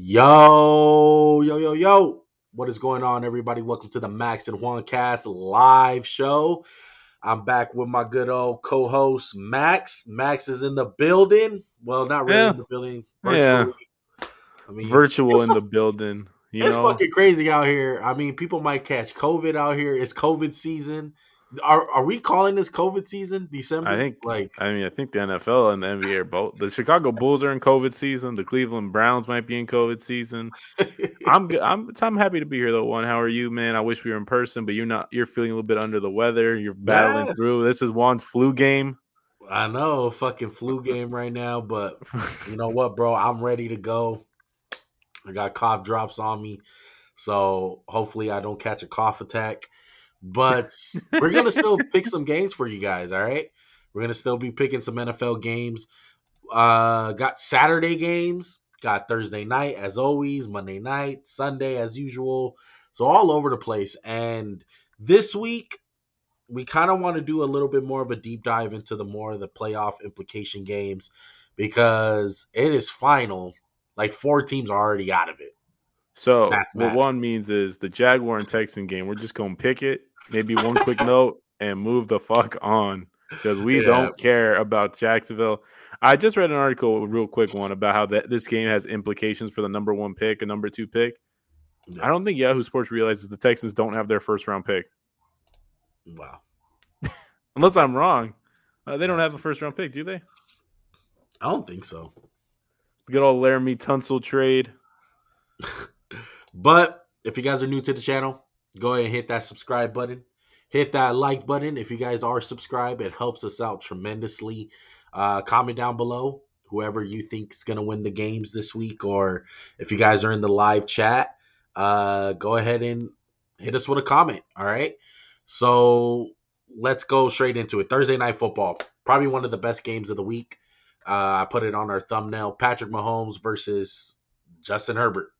Yo, yo, yo, yo. What is going on, everybody? Welcome to the Max and Juan Cast live show. I'm back with my good old co host, Max. Max is in the building. Well, not really Yeah. in the building. Yeah. I mean, virtual in the building. You it's know, fucking crazy out here. I mean, people might catch COVID out here. It's COVID season. Are are we calling this COVID season? December? I think- like I mean, I think the NFL and the NBA are both. The Chicago Bulls are in COVID season. The Cleveland Browns might be in COVID season. I'm. I'm I'm happy to be here though. Juan, how are you, man? I wish we were in person, but you're not. You're feeling a little bit under the weather. You're battling Yeah. through. This is Juan's flu game. I know, fucking flu game right now, but you know what, bro? I'm ready to go. I got cough drops on me, so hopefully I don't catch a cough attack. But we're gonna still pick some games for you guys. All right, we're gonna still be picking some NFL games. Uh, got Saturday games, got Thursday night as always, Monday night, Sunday as usual. So all over the place. And this week we kind of want to do a little bit more of a deep dive into the more of the playoff implication games because it is final. Like four teams are already out of it. So what one means is the Jaguar and Texan game. We're just gonna pick it. Maybe one quick note and move the fuck on because we Yeah. don't care about Jacksonville. I just read an article, a real quick one, about how that this game has implications for the number one pick and number two pick. Yeah. I don't think Yahoo Sports realizes the Texans don't have their first round pick, Wow. unless I'm wrong. Uh, they don't have a first round pick, do they? I don't think so. Good old Laremy Tunsil trade. But if you guys are new to the channel, go ahead and hit that subscribe button. Hit that like button. If you guys are subscribed, it helps us out tremendously. Uh, comment down below whoever you think is going to win the games this week, or if you guys are in the live chat, uh, go ahead and hit us with a comment. All right. So let's go straight into it. Thursday night football, probably one of the best games of the week. Uh, I put it on our thumbnail: Patrick Mahomes versus Justin Herbert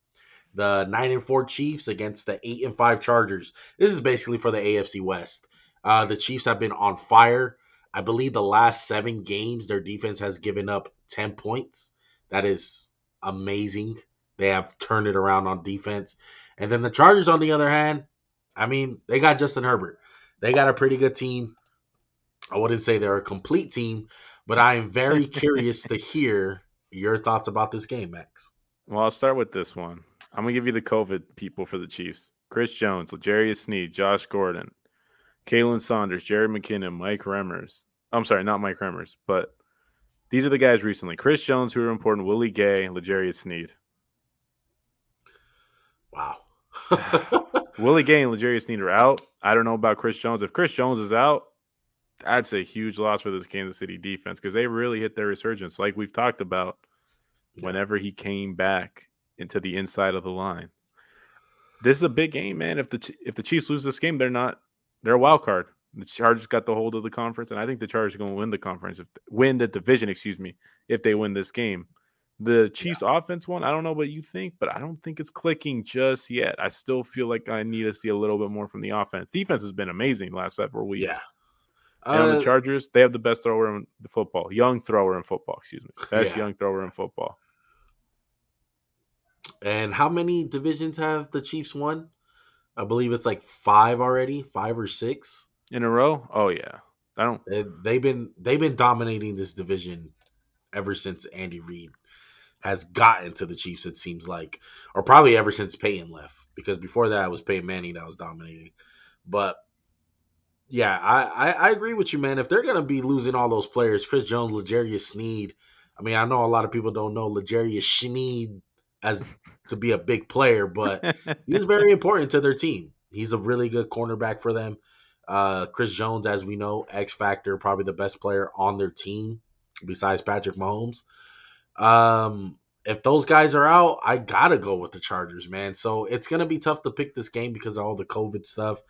the nine and four Chiefs against the eight and five Chargers. This is basically for the AFC West. Uh, the Chiefs have been on fire. I believe the last seven games, their defense has given up ten points. That is amazing. They have turned it around on defense. And then the Chargers, on the other hand, I mean, they got Justin Herbert. They got a pretty good team. I wouldn't say they're a complete team, but I am very curious to hear your thoughts about this game, Max. Well, I'll start with this one. I'm gonna give you the COVID people for the Chiefs: Chris Jones, L'Jarius Sneed, Josh Gordon, Khalen Saunders, Jerick McKinnon, Mike Remmers. I'm sorry, not Mike Remmers, but these are the guys recently. Chris Jones, who are important, Willie Gay, L'Jarius Sneed. Wow. Willie Gay and L'Jarius Sneed are out. I don't know about Chris Jones. If Chris Jones is out, that's a huge loss for this Kansas City defense because they really hit their resurgence, like we've talked about. Whenever he came back into the inside of the line, this is a big game, man. If the if the Chiefs lose this game, they're not they're a wild card. The Chargers got the hold of the conference, and I think the Chargers are going to win the conference, if win the division, excuse me, if they win this game. The Chiefs' offense Juan, I don't know what you think, but I don't think it's clicking just yet. I still feel like I need to see a little bit more from the offense. Defense has been amazing the last several weeks. Yeah. And on Uh, the Chargers, they have the best thrower in the football, young thrower in football, excuse me, best Yeah. young thrower in football. And how many divisions have the Chiefs won? I believe it's like five already, five or six. In a row? Oh yeah. I don't They- They've been they've been dominating this division ever since Andy Reid has gotten to the Chiefs. It seems like, or probably ever since Peyton left, because before that it was Peyton Manning that was dominating. But yeah, I, I, I agree with you, man. If they're gonna be losing all those players, Chris Jones, L'Jarius Sneed. I mean, I know a lot of people don't know L'Jarius Sneed as to be a big player, but he's very important to their team. He's a really good cornerback for them. Uh, Chris Jones, as we know, X Factor, probably the best player on their team besides Patrick Mahomes. Um, if those guys are out, I gotta go with the Chargers, man. So it's gonna be tough to pick this game because of all the COVID stuff.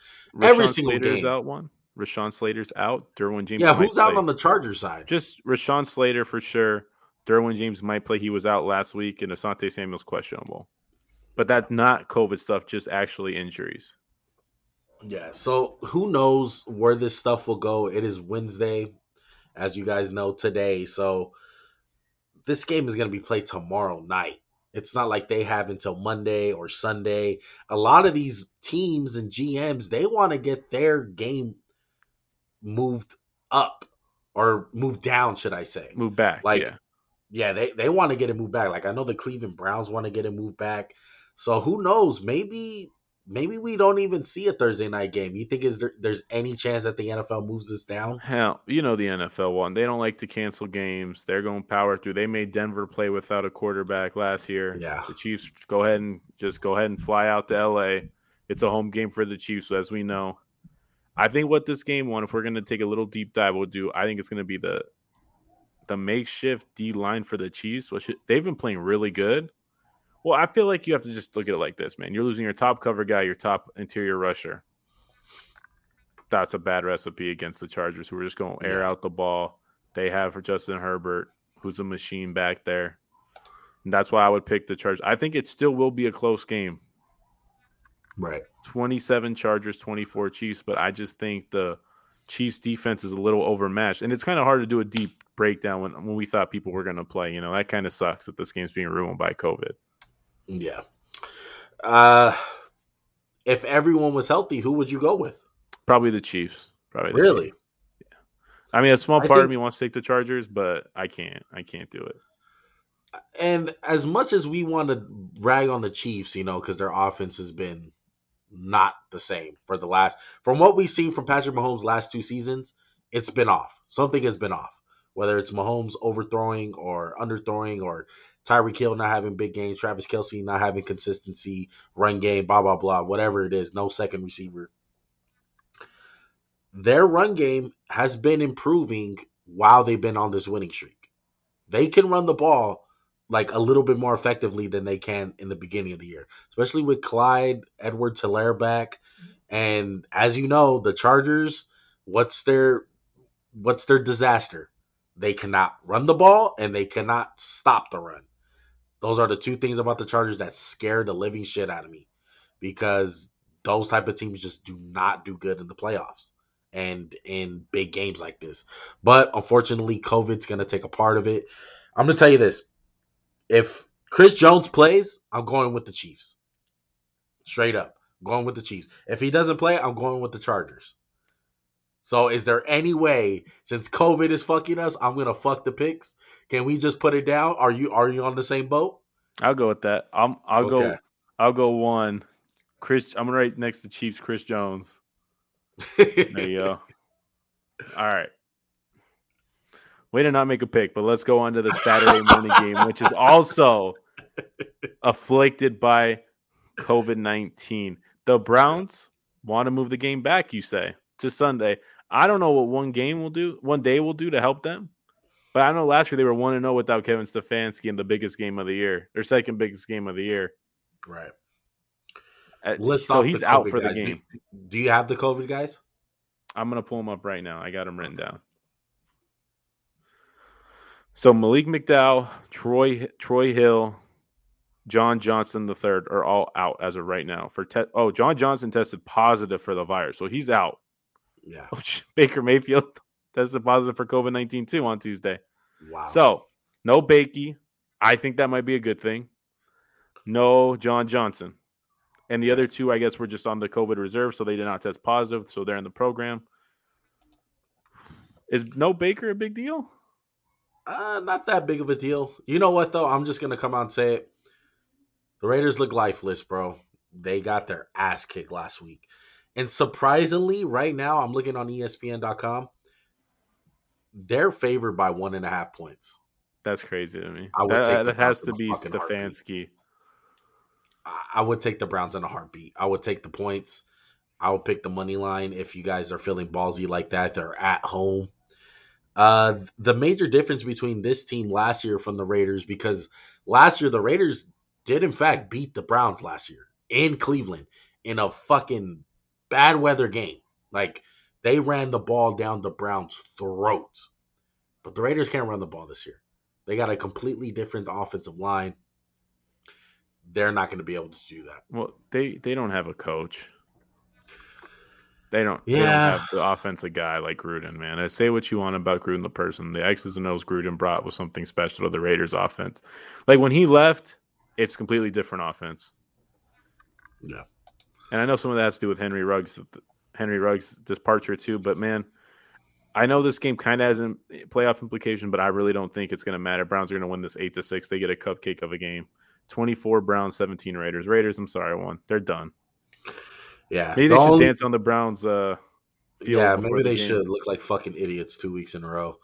Every Rashawn single Slater's game. out one. Rashawn Slater's out. Derwin James. yeah, who's out play. on the Chargers side? Just Rashawn Slater for sure. Derwin James might play. He was out last week, and Asante Samuel's questionable. But that's not COVID stuff, just actually injuries. Yeah, so who knows where this stuff will go? It is Wednesday, as you guys know today. So this game is going to be played tomorrow night. It's not like they have until Monday or Sunday. A lot of these teams and GMs, they want to get their game moved up or moved down, should I say? Move back. Like, yeah. Yeah, they, they want to get it moved back. Like I know the Cleveland Browns want to get it moved back. So who knows? Maybe maybe we don't even see a Thursday night game. You think is there, there's any chance that the NFL moves this down? Hell, you know the NFL Juan. They don't like to cancel games. They're going power through. They made Denver play without a quarterback last year. Yeah. The Chiefs go ahead and just go ahead and fly out to LA. It's a home game for the Chiefs, as we know. I think what this game Juan, if we're gonna take a little deep dive, we'll do. I think it's gonna be the the makeshift D line for the Chiefs, which they've been playing really good. Well, I feel like you have to just look at it like this, man. You're losing your top cover guy, your top interior rusher. That's a bad recipe against the Chargers, who are just going to air Yeah. out the ball. They have for Justin Herbert, who's a machine back there. And that's why I would pick the Chargers. I think it still will be a close game. Right. 27 Chargers, 24 Chiefs, but I just think the Chiefs defense is a little overmatched. And it's kind of hard to do a deep breakdown when, when we thought people were going to play. You know, that kind of sucks that this game's being ruined by COVID. Yeah. Uh if everyone was healthy, who would you go with? Probably the Chiefs. Probably the Really? Chiefs. I mean, a small part of me wants to take the Chargers, but I can't. I can't do it. And as much as we want to rag on the Chiefs, you know, because their offense has been not the same for the last from what we've seen from Patrick Mahomes last two seasons, it's been off. Something has been off. Whether it's Mahomes overthrowing or underthrowing or Tyreek Hill not having big games, Travis Kelce not having consistency, run game, blah blah blah, whatever it is, no second receiver. Their run game has been improving while they've been on this winning streak. They can run the ball like a little bit more effectively than they can in the beginning of the year, especially with Clyde Edward Helaire back. And as you know, the Chargers, what's their what's their disaster? They cannot run the ball and they cannot stop the run. Those are the two things about the Chargers that scare the living shit out of me because those type of teams just do not do good in the playoffs and in big games like this. But unfortunately, COVID's going to take a part of it. I'm going to tell you this. If Chris Jones plays, I'm going with the Chiefs. Straight up. Going with the Chiefs. If he doesn't play, I'm going with the Chargers. So is there any way since COVID is fucking us, I'm going to fuck the picks? Can we just put it down? Are you are you on the same boat? I'll go with that. I'm, I'll go. I'll go Juan. Chris. I'm gonna write next to Chiefs. Chris Jones. There you go. All right. Way to not make a pick, but let's go on to the Saturday morning game, which is also afflicted by COVID 19. The Browns want to move the game back, you say, to Sunday. I don't know what one game will do, one day will do to help them. But I know last year they were 1 0 without Kevin Stefanski in the biggest game of the year, their second biggest game of the year. right. Uh, List so he's out for the guys. Do- game. Do you have the COVID guys? I'm gonna pull him up right now. I got him written down. So Malik McDowell, Troy Troy Hill, John Johnson the third are all out as of right now. For te- oh, John Johnson tested positive for the virus, so he's out. Yeah. Baker Mayfield tested positive for COVID nineteen too on Tuesday. Wow. So no Bakey. I think that might be a good thing. No John Johnson. And the other two, I guess, were just on the COVID reserve, so they did not test positive, so they're in the program. Is no Baker a big deal? Uh, not that big of a deal. You know what though? I'm just gonna come out and say it. The Raiders look lifeless, bro. They got their ass kicked last week. And surprisingly, right now, I'm looking on ESPN.com. They're favored by one and a half points. That's crazy to me. I would That, take that has to be. Stefanski. I- I would take the Browns in a heartbeat. I would take the points. I would pick the money line if you guys are feeling ballsy like that. They're at home. Uh, the major difference between this team last year from the Raiders, because last year the Raiders did in fact beat the Browns last year in Cleveland in a fucking bad weather game. Like they ran the ball down the Browns' throats. But the Raiders can't run the ball this year. They got a completely different offensive line. They're not going to be able to do that. Well, they they don't have a coach. They don't. They don't Yeah. have the offensive guy like Gruden, man. I say what you want about Gruden, the person. The X's and O's Gruden brought was something special to the Raiders offense. Like when he left, it's completely different offense. Yeah. And I know some of that has to do with Henry Ruggs, Henry Ruggs' departure too. But man, I know this game kind of has a playoff implication, but I really don't think it's going to matter. Browns are going to win this eight to six. They get a cupcake of a game. Twenty-four Browns, seventeen Raiders. Raiders, I'm sorry, Juan. They're done. Yeah, maybe they should only- dance on the Browns. Uh, Yeah, maybe the they game. should look like fucking idiots two weeks in a row.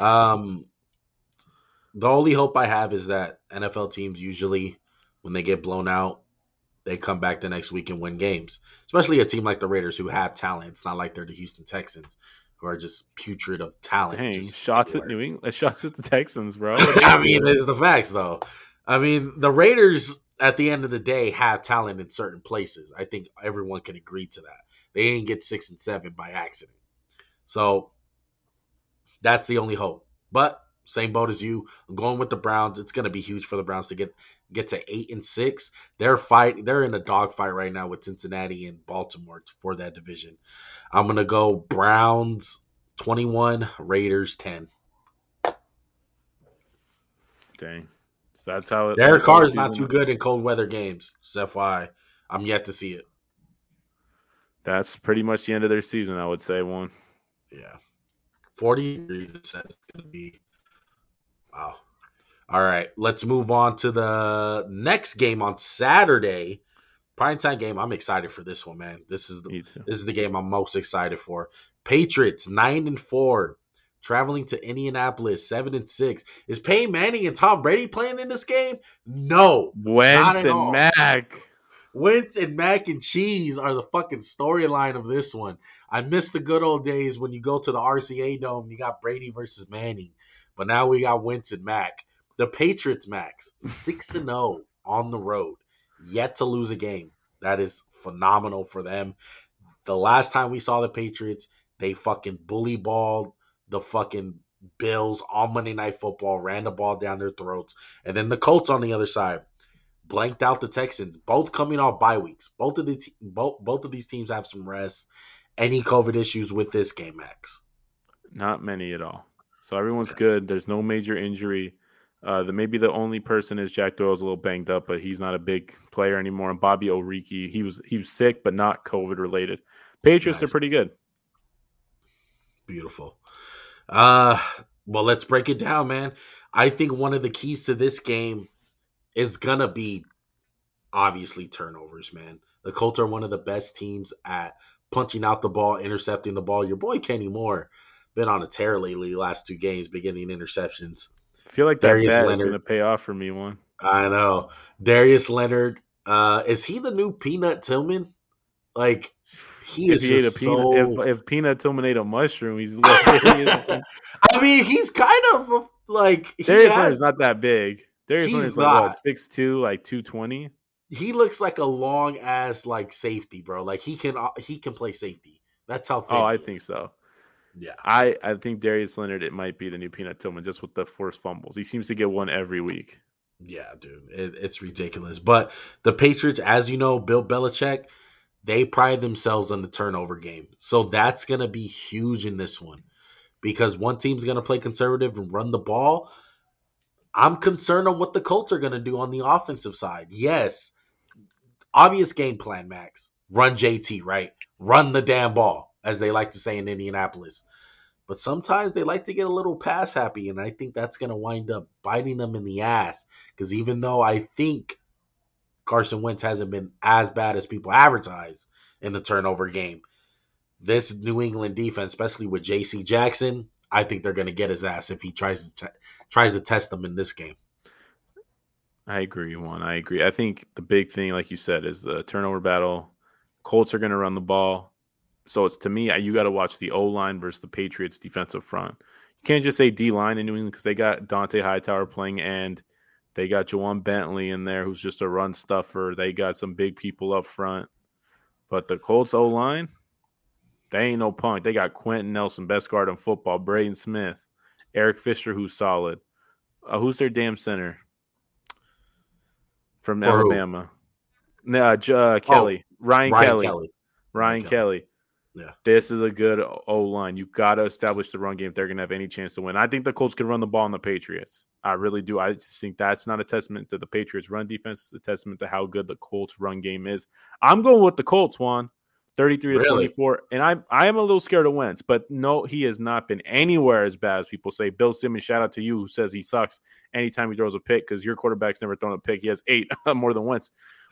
Um, the only hope I have is that NFL teams usually, when they get blown out, they come back the next week and win games. Especially a team like the Raiders who have talent. It's not like they're the Houston Texans who are just putrid of talent. Dang, shots at. New England, shots at the Texans, bro. I mean, this is the facts, though. I mean, the Raiders, at the end of the day, have talent in certain places. I think everyone can agree to that. They didn't get six and seven by accident. So that's the only hope. But same boat as you. I'm going with the Browns. It's going to be huge for the Browns to get get to eight and six. They're fight. They're in a dogfight right now with Cincinnati and Baltimore for that division. I'm going to go Browns 21, Raiders 10. Dang, So that's how it. Derek that's Carr is not too good in cold weather games. So FYI, I'm yet to see it. That's pretty much the end of their season, I would say. Juan. Yeah, 40 degrees. It says it's gonna be. Wow. All right, let's move on to the next game on Saturday. Prime time game. I'm excited for this one, man. This is the this is the game I'm most excited for. Patriots nine and four, traveling to Indianapolis seven and six. Is Peyton Manning and Tom Brady playing in this game? No. Wentz and all. Mac. Wentz and mac and cheese are the fucking storyline of this one. I miss the good old days when you go to the RCA Dome, you got Brady versus Manning, but now we got and Mac. The Patriots, Max, six and zero on the road, yet to lose a game. That is phenomenal for them. The last time we saw the Patriots, they fucking bully balled the fucking Bills on Monday Night Football, ran the ball down their throats, and then the Colts on the other side blanked out the Texans, both coming off bye weeks. Both of the te- both both of these teams have some rest. Any COVID issues with this game, Max? Not many at all. So everyone's good. There's no major injury. Uh, the maybe the only person is Jack Doyle's a little banged up, but he's not a big player anymore. And Bobby Okereke, he was he was sick, but not COVID related. Patriots are pretty good. Beautiful. Uh, well, let's break it down, man. I think one of the keys to this game is gonna be obviously turnovers, man. The Colts are one of the best teams at punching out the ball, intercepting the ball. Your boy Kenny Moore been on a tear lately. Last two games, beginning interceptions. I feel like that Darius bet is going to pay off for me. Juan. I know. Darius Leonard. Uh, is he the new Peanut Tillman? Like he if is he ate a just peanut, so. if, if Peanut Tillman ate a mushroom, he's like, I mean, he's kind of like Darius has- Leonard's not that big. Darius Leonard's not. what six two, like two twenty. he looks like a long ass like safety, bro. Like he can uh, he can play safety. That's how. Oh, I he think so. Yeah, I I think Darius Leonard it might be the new Peanut Tillman just with the forced fumbles. He seems to get one every week. yeah, dude, it, it's ridiculous. But the Patriots, as you know, Bill Belichick, they pride themselves on the turnover game, so that's gonna be huge in this one because one team's gonna play conservative and run the ball. I'm concerned on what the Colts are gonna do on the offensive side. Yes, obvious game plan, Max. Run JT, right? Run the damn ball, as they like to say in Indianapolis. But sometimes they like to get a little pass happy, and I think that's going to wind up biting them in the ass. Because even though I think Carson Wentz hasn't been as bad as people advertise in the turnover game, this New England defense, especially with J.C. Jackson, I think they're going to get his ass if he tries to t- tries to test them in this game. I agree, Juan. I agree. I think the big thing, like you said, is the turnover battle. Colts are going to run the ball. So it's to me, you got to watch the O line versus the Patriots defensive front. You can't just say D line in New England because they got Dont'a Hightower playing and they got Ja'Whaun Bentley in there who's just a run stuffer. They got some big people up front. But the Colts O line, they ain't no punk. They got Quenton Nelson, best guard in football, Braden Smith, Eric Fisher, who's solid. Uh, who's their damn center? From For who? Alabama. No, uh, uh, Kelly. Ryan, Ryan Kelly. Kelly. Ryan Kelly. Kelly. Yeah. This is a good O line. You've got to establish the run game if they're going to have any chance to win. I think the Colts can run the ball on the Patriots. I really do. I just think that's not a testament to the Patriots' run defense. It's a testament to how good the Colts' run game is. I'm going with the Colts, Juan. 33 to Really? 24. And I'm, I am a little scared of Wentz, but no, he has not been anywhere as bad as people say. Bill Simmons, shout out to you, who says he sucks anytime he throws a pick because your quarterback's never thrown a pick. He has eight more than Wentz.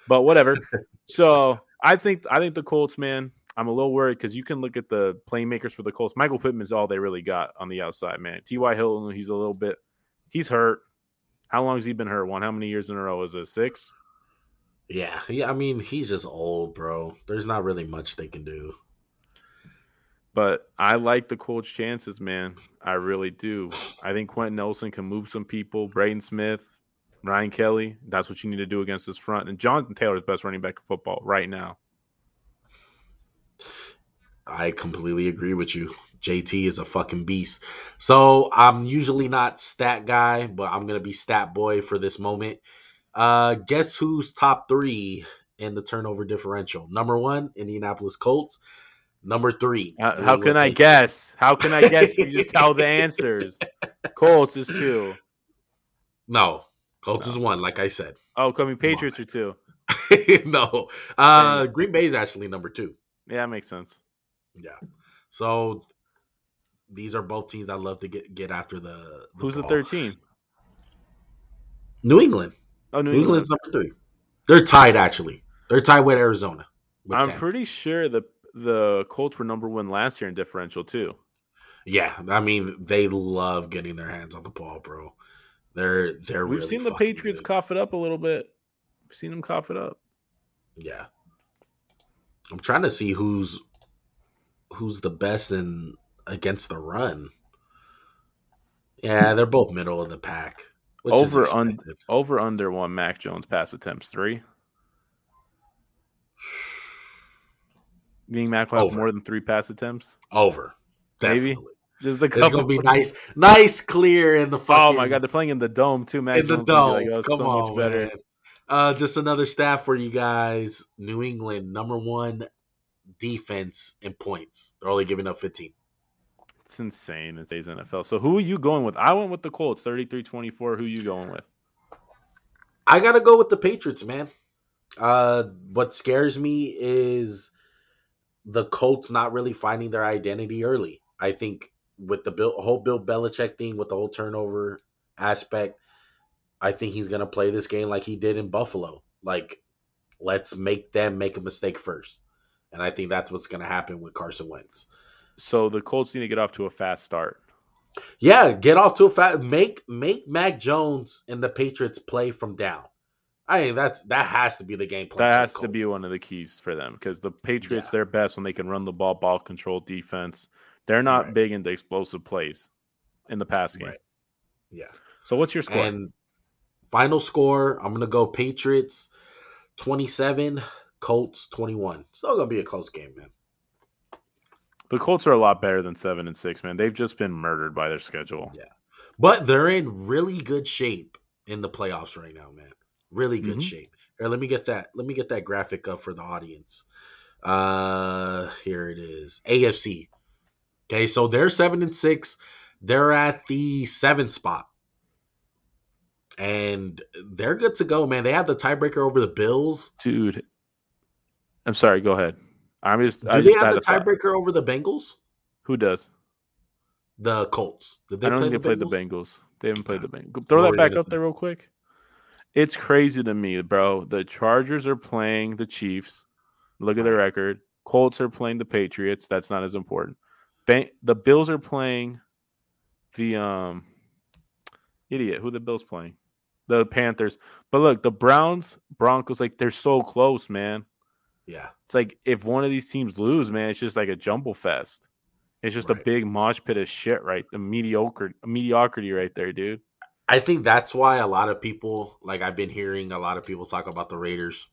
But whatever. so I think I think the Colts, man, I'm a little worried because you can look at the playmakers for the Colts. Michael Pittman's all they really got on the outside, man. T.Y. Hilton, he's a little bit he's hurt. How long has he been hurt? Juan, how many years in a row? Is it six? Yeah, yeah. I mean, he's just old, bro. There's not really much they can do. But I like the Colts' chances, man. I really do. I think Quenton Nelson can move some people. Braden Smith, Ryan Kelly. That's what you need to do against this front. And Jonathan Taylor is best running back in football right now. I completely agree with you. JT is a fucking beast. So I'm usually not stat guy, but I'm gonna be stat boy for this moment. Uh, guess who's top three in the turnover differential? Number one, Indianapolis Colts. Number three. How, how can I guess? How can I guess? You just tell the answers. Colts is two. No, Colts No. is one, like I said. Oh, coming Patriots are two. no, uh, Green Bay is actually number two. Yeah, that makes sense. Yeah. So these are both teams that love to get get after the. the Who's the third team? New England. Oh, New New England. England's number three. They're tied actually. They're tied with Arizona. with I'm 10. pretty sure the the Colts were number one last year in differential too. Yeah, I mean they love getting their hands on the ball, bro. They're they're. We've really seen the Patriots good. cough it up a little bit. We've seen them cough it up. Yeah. I'm trying to see who's who's the best in against the run. Yeah, they're both middle of the pack. Over un- over under one Mac Jones pass attempts three. Being Mac will have Over. more than three pass attempts. over. Maybe. Definitely. Just a It's gonna be nice, nice, clear in the fucking. Oh my god, they're playing in the dome too. Mac in the Jones gonna dome. like, oh, Come so on, much better. man. Uh, just another stat for you guys. New England, number one defense in points. They're only giving up 15. It's insane in today's NFL. So who are you going with? I went with the Colts, 33-24. Who you going with? I gotta go with the Patriots, man. Uh, what scares me is the Colts not really finding their identity early. I think with the Bill, whole Bill Belichick thing, with the whole turnover aspect, I think he's gonna play this game like he did in Buffalo. Like, let's make them make a mistake first, and I think that's what's gonna happen with Carson Wentz. So the Colts need to get off to a fast start. Yeah, get off to a fast make make Mac Jones and the Patriots play from down. I mean that's that has to be the game plan. That has to be one of the keys for them because the Patriots Yeah. they're best when they can run the ball, ball control defense. They're not Right. big into explosive plays in the pass game. Right. Yeah. So what's your score? And final score, I'm gonna go Patriots 27, Colts 21. Still gonna be a close game, man. the Colts are a lot better than seven and six, man. They've just been murdered by their schedule. Yeah. But they're in really good shape in the playoffs right now, man. Really good Mhm. shape. Here, let me get that. Let me get that graphic up for the audience. Uh, here it is. AFC. Okay, so they're seven and six. They're at the seventh spot, and they're good to go, man. They have the tiebreaker over the Bills. Dude, I'm sorry. Go ahead. I'm just. Do I they just have the tiebreaker over the Bengals? Who does? The Colts. Did they I don't play think the they played the Bengals? Bengals. They haven't played the Bengals. Throw that back up there real quick. It's crazy to me, bro. The Chargers are playing the Chiefs. Look at their record. Colts are playing the Patriots. That's not as important. Ban- the Bills are playing the um idiot. Who the Bills playing? The Panthers. But look, the Browns, Broncos, like they're so close, man. Yeah. It's like if one of these teams lose, man, it's just like a jumble fest. It's just a big mosh pit of shit, right? The mediocre mediocrity right there, dude. I think that's why a lot of people, like I've been hearing a lot of people talk about the Raiders,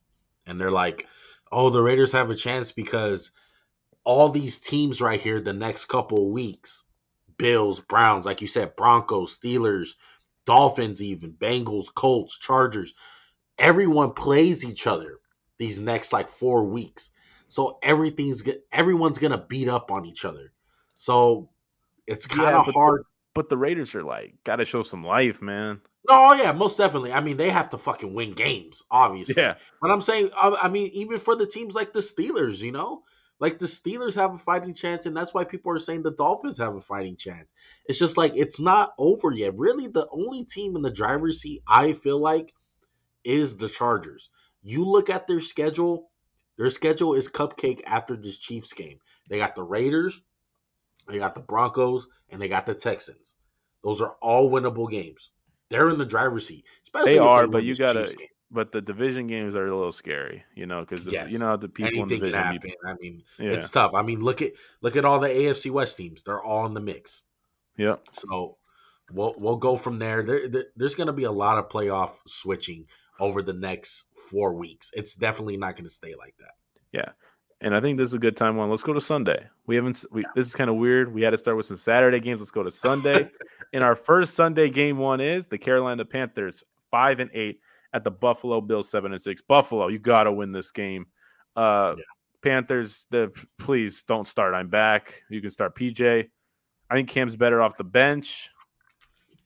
and they're like, "Oh, the Raiders have a chance because all these teams right here, the next couple weeks, Bills, Browns, like you said, Broncos, Steelers, Dolphins, even Bengals, Colts, Chargers, everyone plays each other these next like four weeks. So everything's everyone's gonna beat up on each other. So it's kind of Yeah, hard. But the Raiders are like, got to show some life, man. No, oh, yeah, most definitely. I mean, they have to fucking win games, obviously. Yeah. But I'm saying, I I mean, even for the teams like the Steelers, you know, like the Steelers have a fighting chance, and that's why people are saying the Dolphins have a fighting chance. It's just like it's not over yet. Really, the only team in the driver's seat I feel like is the Chargers. You look at their schedule; their schedule is cupcake after this Chiefs game. They got the Raiders, they got the Broncos, and they got the Texans. Those are all winnable games. They're in the driver's seat. Especially They are, but you gotta-. But the division games are a little scary, you know, because Yes. you know the people anything in the can division. happen. I mean, Yeah. it's tough. I mean, look at look at all the AFC West teams; they're all in the mix. Yeah. So we'll we'll go from there. there, there there's going to be a lot of playoff switching over the next four weeks. It's definitely not going to stay like that. Yeah. And I think this is a good time Juan. Let's go to Sunday. We haven't. We, this is kind of weird. We had to start with some Saturday games. Let's go to Sunday. and our first Sunday game Juan is the Carolina Panthers five and eight at the Buffalo Bills seven and six. Buffalo, you got to win this game. Uh, Yeah. Panthers, the please don't start. I'm back. You can start PJ. I think Cam's better off the bench.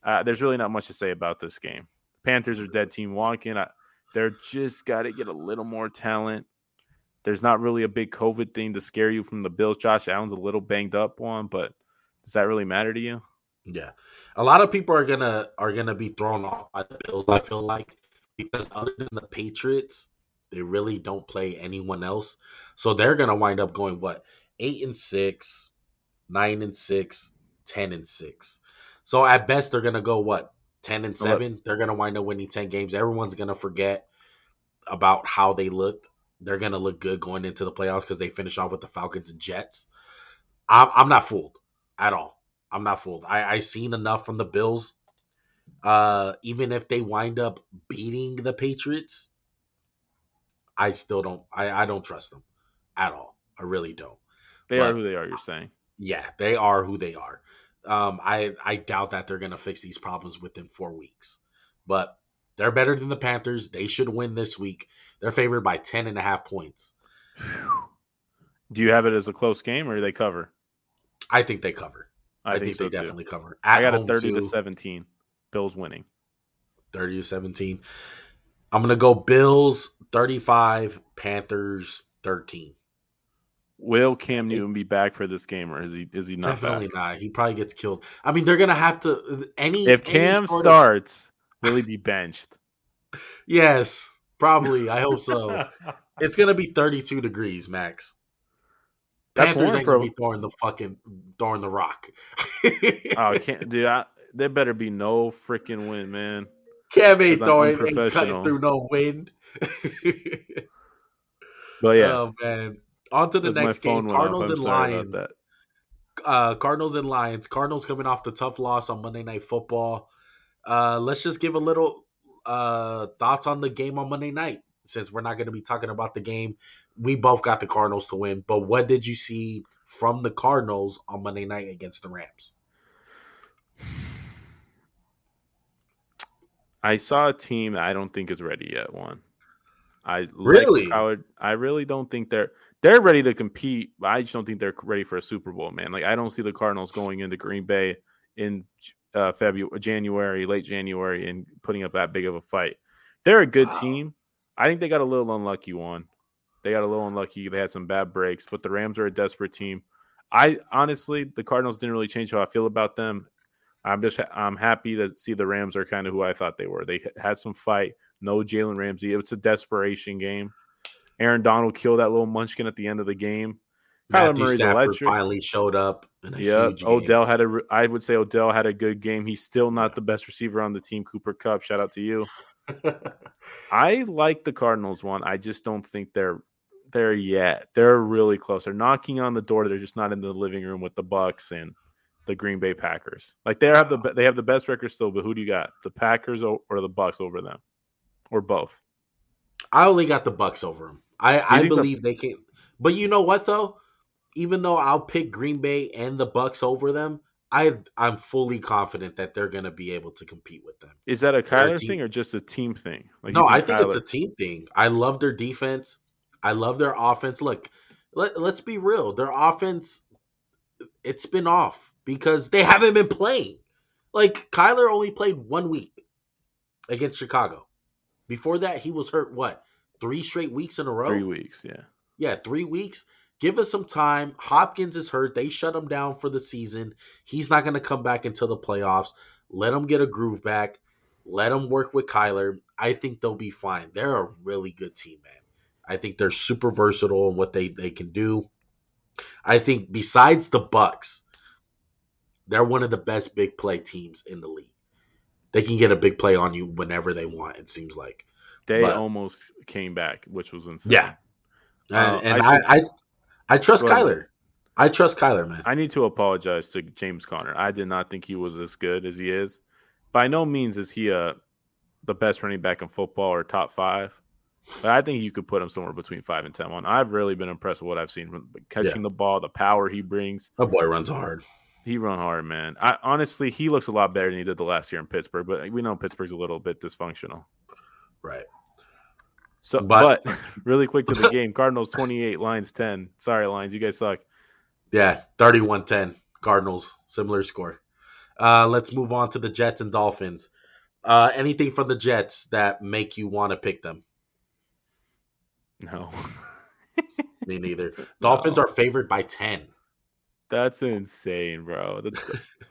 Uh, there's really not much to say about this game. Panthers are dead team walking. I, they're just got to get a little more talent. There's not really a big COVID thing to scare you from the Bills. Josh Allen's a little banged up Juan, but does that really matter to you? Yeah, a lot of people are gonna are gonna be thrown off by the Bills. I feel like because other than the Patriots, they really don't play anyone else. So they're gonna wind up going what eight and six, nine and six, ten and six. So at best they're gonna go what ten and seven. They're gonna wind up winning ten games. Everyone's gonna forget about how they looked. They're gonna look good going into the playoffs because they finish off with the Falcons and Jets. I'm, I'm not fooled at all. I'm not fooled. I I seen enough from the Bills. Uh, even if they wind up beating the Patriots, I still don't. I I don't trust them at all. I really don't. They are who they are. You're saying. Yeah, they are who they are. Um, I I doubt that they're gonna fix these problems within four weeks, but they're better than the Panthers. They should win this week. They're favored by 10 and a half points. Do you have it as a close game or do they cover? I think they cover. I, I, think, think, so they too. definitely cover. At I got a home, 30 to 17. Bills winning. 30 to 17. I'm gonna go Bills 35, Panthers 13. Will Cam Newton be back for this game or is he is he not Definitely back? not. He probably gets killed. I mean, they're gonna have to any If any Cam of- starts, will he be benched? yes, probably. I hope so. it's gonna be 32 degrees max. That's Panthers ain't gonna be throwing the fucking throwing the rock. oh, can't dude. I, there better be no freaking wind, man. Cam ain't throwing cutting through no wind. But yeah, Oh man. On to the next game. Cardinals and Lions. that. uh, Cardinals and Lions. Cardinals coming off the tough loss on Monday Night Football. Uh, let's just give a little uh, thoughts on the game on Monday night, since we're not going to be talking about the game. We both got the Cardinals to win, but what did you see from the Cardinals on Monday night against the Rams? I saw a team that I don't think is ready yet. Juan, I like Really? Howard. I really don't think they're they're ready to compete. But I just don't think they're ready for a Super Bowl, man. Like I don't see the Cardinals going into Green Bay in uh, February, January, late January, and putting up that big of a fight. They're a good Wow. team. I think they got a little unlucky. Juan, they got a little unlucky. They had some bad breaks, but the Rams are a desperate team. I honestly, the Cardinals didn't really change how I feel about them. I'm just I'm happy to see the Rams are kind of who I thought they were. They had some fight. No Jalen Ramsey. It's a desperation game. Aaron Donald killed that little munchkin at the end of the game. Kyler Murray's Stafford electric. finally showed up Yeah, huge game. Odell had a. I would say Odell had a good game. He's still not the best receiver on the team. Cooper Kupp, shout out to you. I like the Cardinals Juan. I just don't think they're there yet. They're really close. They're knocking on the door. They're just not in the living room with the Bucks and the Green Bay Packers. Like they have the they have the best record still, but who do you got? The Packers or the Bucks over them, or both? I only got the Bucks over them. I, I think the- believe they can. But you know what though? Even though I'll pick Green Bay and the Bucks over them, I I'm fully confident that they're gonna be able to compete with them. Is that a Kyler thing or just a team thing? Like no, I think it's a team thing. I love their defense. I love their offense. Look, let, let's be real. Their offense, it's been off because they haven't been playing. Like Kyler only played one week against Chicago. Before that, he was hurt. What three straight weeks in a row? Three weeks, yeah. Yeah, three weeks. Give us some time. Hopkins is hurt. They shut him down for the season. He's not going to come back until the playoffs. Let him get a groove back. Let him work with Kyler. I think they'll be fine. They're a really good team, man. I think they're super versatile in what they, they can do. I think besides the Bucks, they're one of the best big play teams in the league. They can get a big play on you whenever they want, it seems like. They but, almost came back, which was insane. Yeah. Uh, and I, I, I, I trust Kyler. I trust Kyler, man. I need to apologize to James Conner. I did not think he was as good as he is. By no means is he a the best running back in football or top five. But I think you could put him somewhere between five and ten. Juan, I've really been impressed with what I've seen from catching yeah. the ball, the power he brings. That boy runs hard. He run hard, man. I honestly, he looks a lot better than he did the last year in Pittsburgh. But we know Pittsburgh's a little bit dysfunctional. Right. So, but, but really quick to the game: Cardinals twenty eight, Lions ten. Sorry, Lions, you guys suck. Yeah, 31-10. Cardinals, similar score. Uh, let's move on to the Jets and Dolphins. Uh, anything from the Jets that make you want to pick them? No. Me neither. Dolphins no. are favored by 10. That's insane, bro.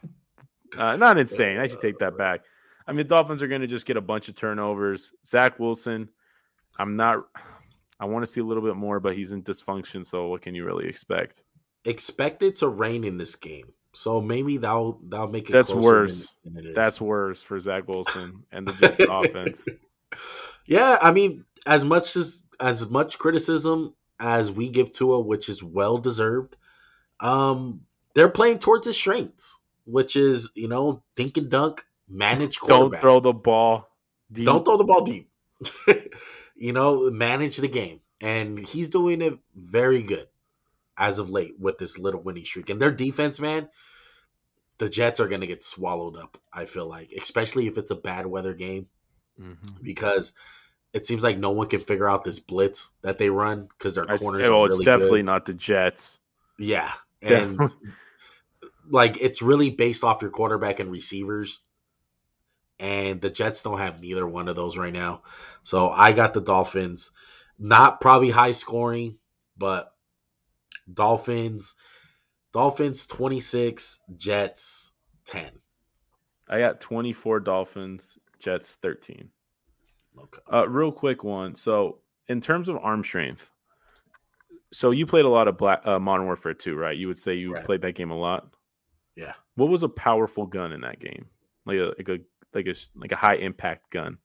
uh, not insane. I should take that back. I mean, Dolphins are going to just get a bunch of turnovers. Zach Wilson, I'm not. I want to see a little bit more, but he's in dysfunction. So what can you really expect? Expect it to rain in this game. So maybe that'll that'll make it. That's worse. Than, than That's worse for Zach Wilson and the Jets offense. Yeah, I mean, as much as as much criticism as we give to Tua, which is well deserved, um, they're playing towards his strengths, which is you know dink and dunk, manage. Don't throw the ball. Deep. Don't throw the ball deep. you know, manage the game, and he's doing it very good as of late with this little winning streak. And their defense, man, the Jets are going to get swallowed up. I feel like, especially if it's a bad weather game, mm-hmm. because it seems like no one can figure out this blitz that they run because their corners. Oh, it's really definitely good. not the Jets. Yeah, and like it's really based off your quarterback and receivers. And the Jets don't have neither one of those right now. So I got the Dolphins. Not probably high scoring, but Dolphins, Dolphins 26, Jets 10. I got 24 Dolphins, Jets 13. Okay. Uh, real quick Juan. So, in terms of arm strength, so you played a lot of Black uh, Modern Warfare 2, right? You would say you right. played that game a lot. Yeah. What was a powerful gun in that game? Like a like a like a like a high impact gun.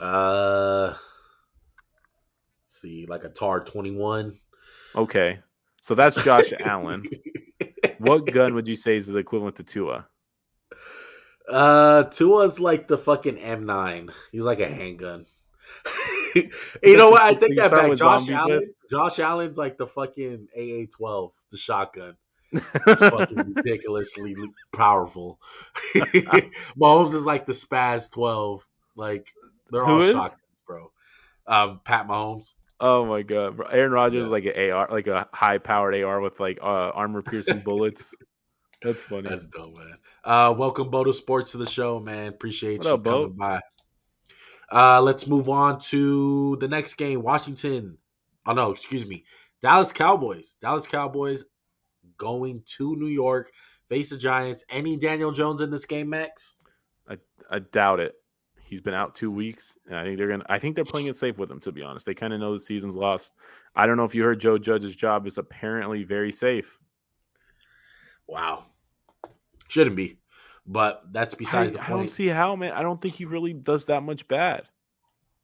Uh, see, like a TAR 21. Okay. So that's Josh Allen. What gun would you say is the equivalent to Tua? Uh, Tua's like the fucking M9. He's like a handgun. you know what? I think that back. Josh Allen. Josh Allen's like the fucking AA12, the shotgun. fucking ridiculously powerful. Mahomes is like the SPAS 12. Like they're Who all is? shotguns, bro. Um, Pat Mahomes. Oh my god, bro. Aaron Rodgers yeah. is like an AR, like a high powered AR with like uh, armor piercing bullets. That's funny. That's dope, man. Uh, welcome Bodo Sports to the show, man. Appreciate what you up, coming Bo? by. Uh, let's move on to the next game. Washington. Oh no, excuse me. Dallas Cowboys. Dallas Cowboys going to New York. Face the Giants. Any Daniel Jones in this game, Max? I I doubt it. He's been out two weeks, and I think they're gonna. I think they're playing it safe with him. To be honest, they kind of know the season's lost. I don't know if you heard Joe Judge's job is apparently very safe. Wow, shouldn't be, but that's besides I, the point. I don't see how, man. I don't think he really does that much bad.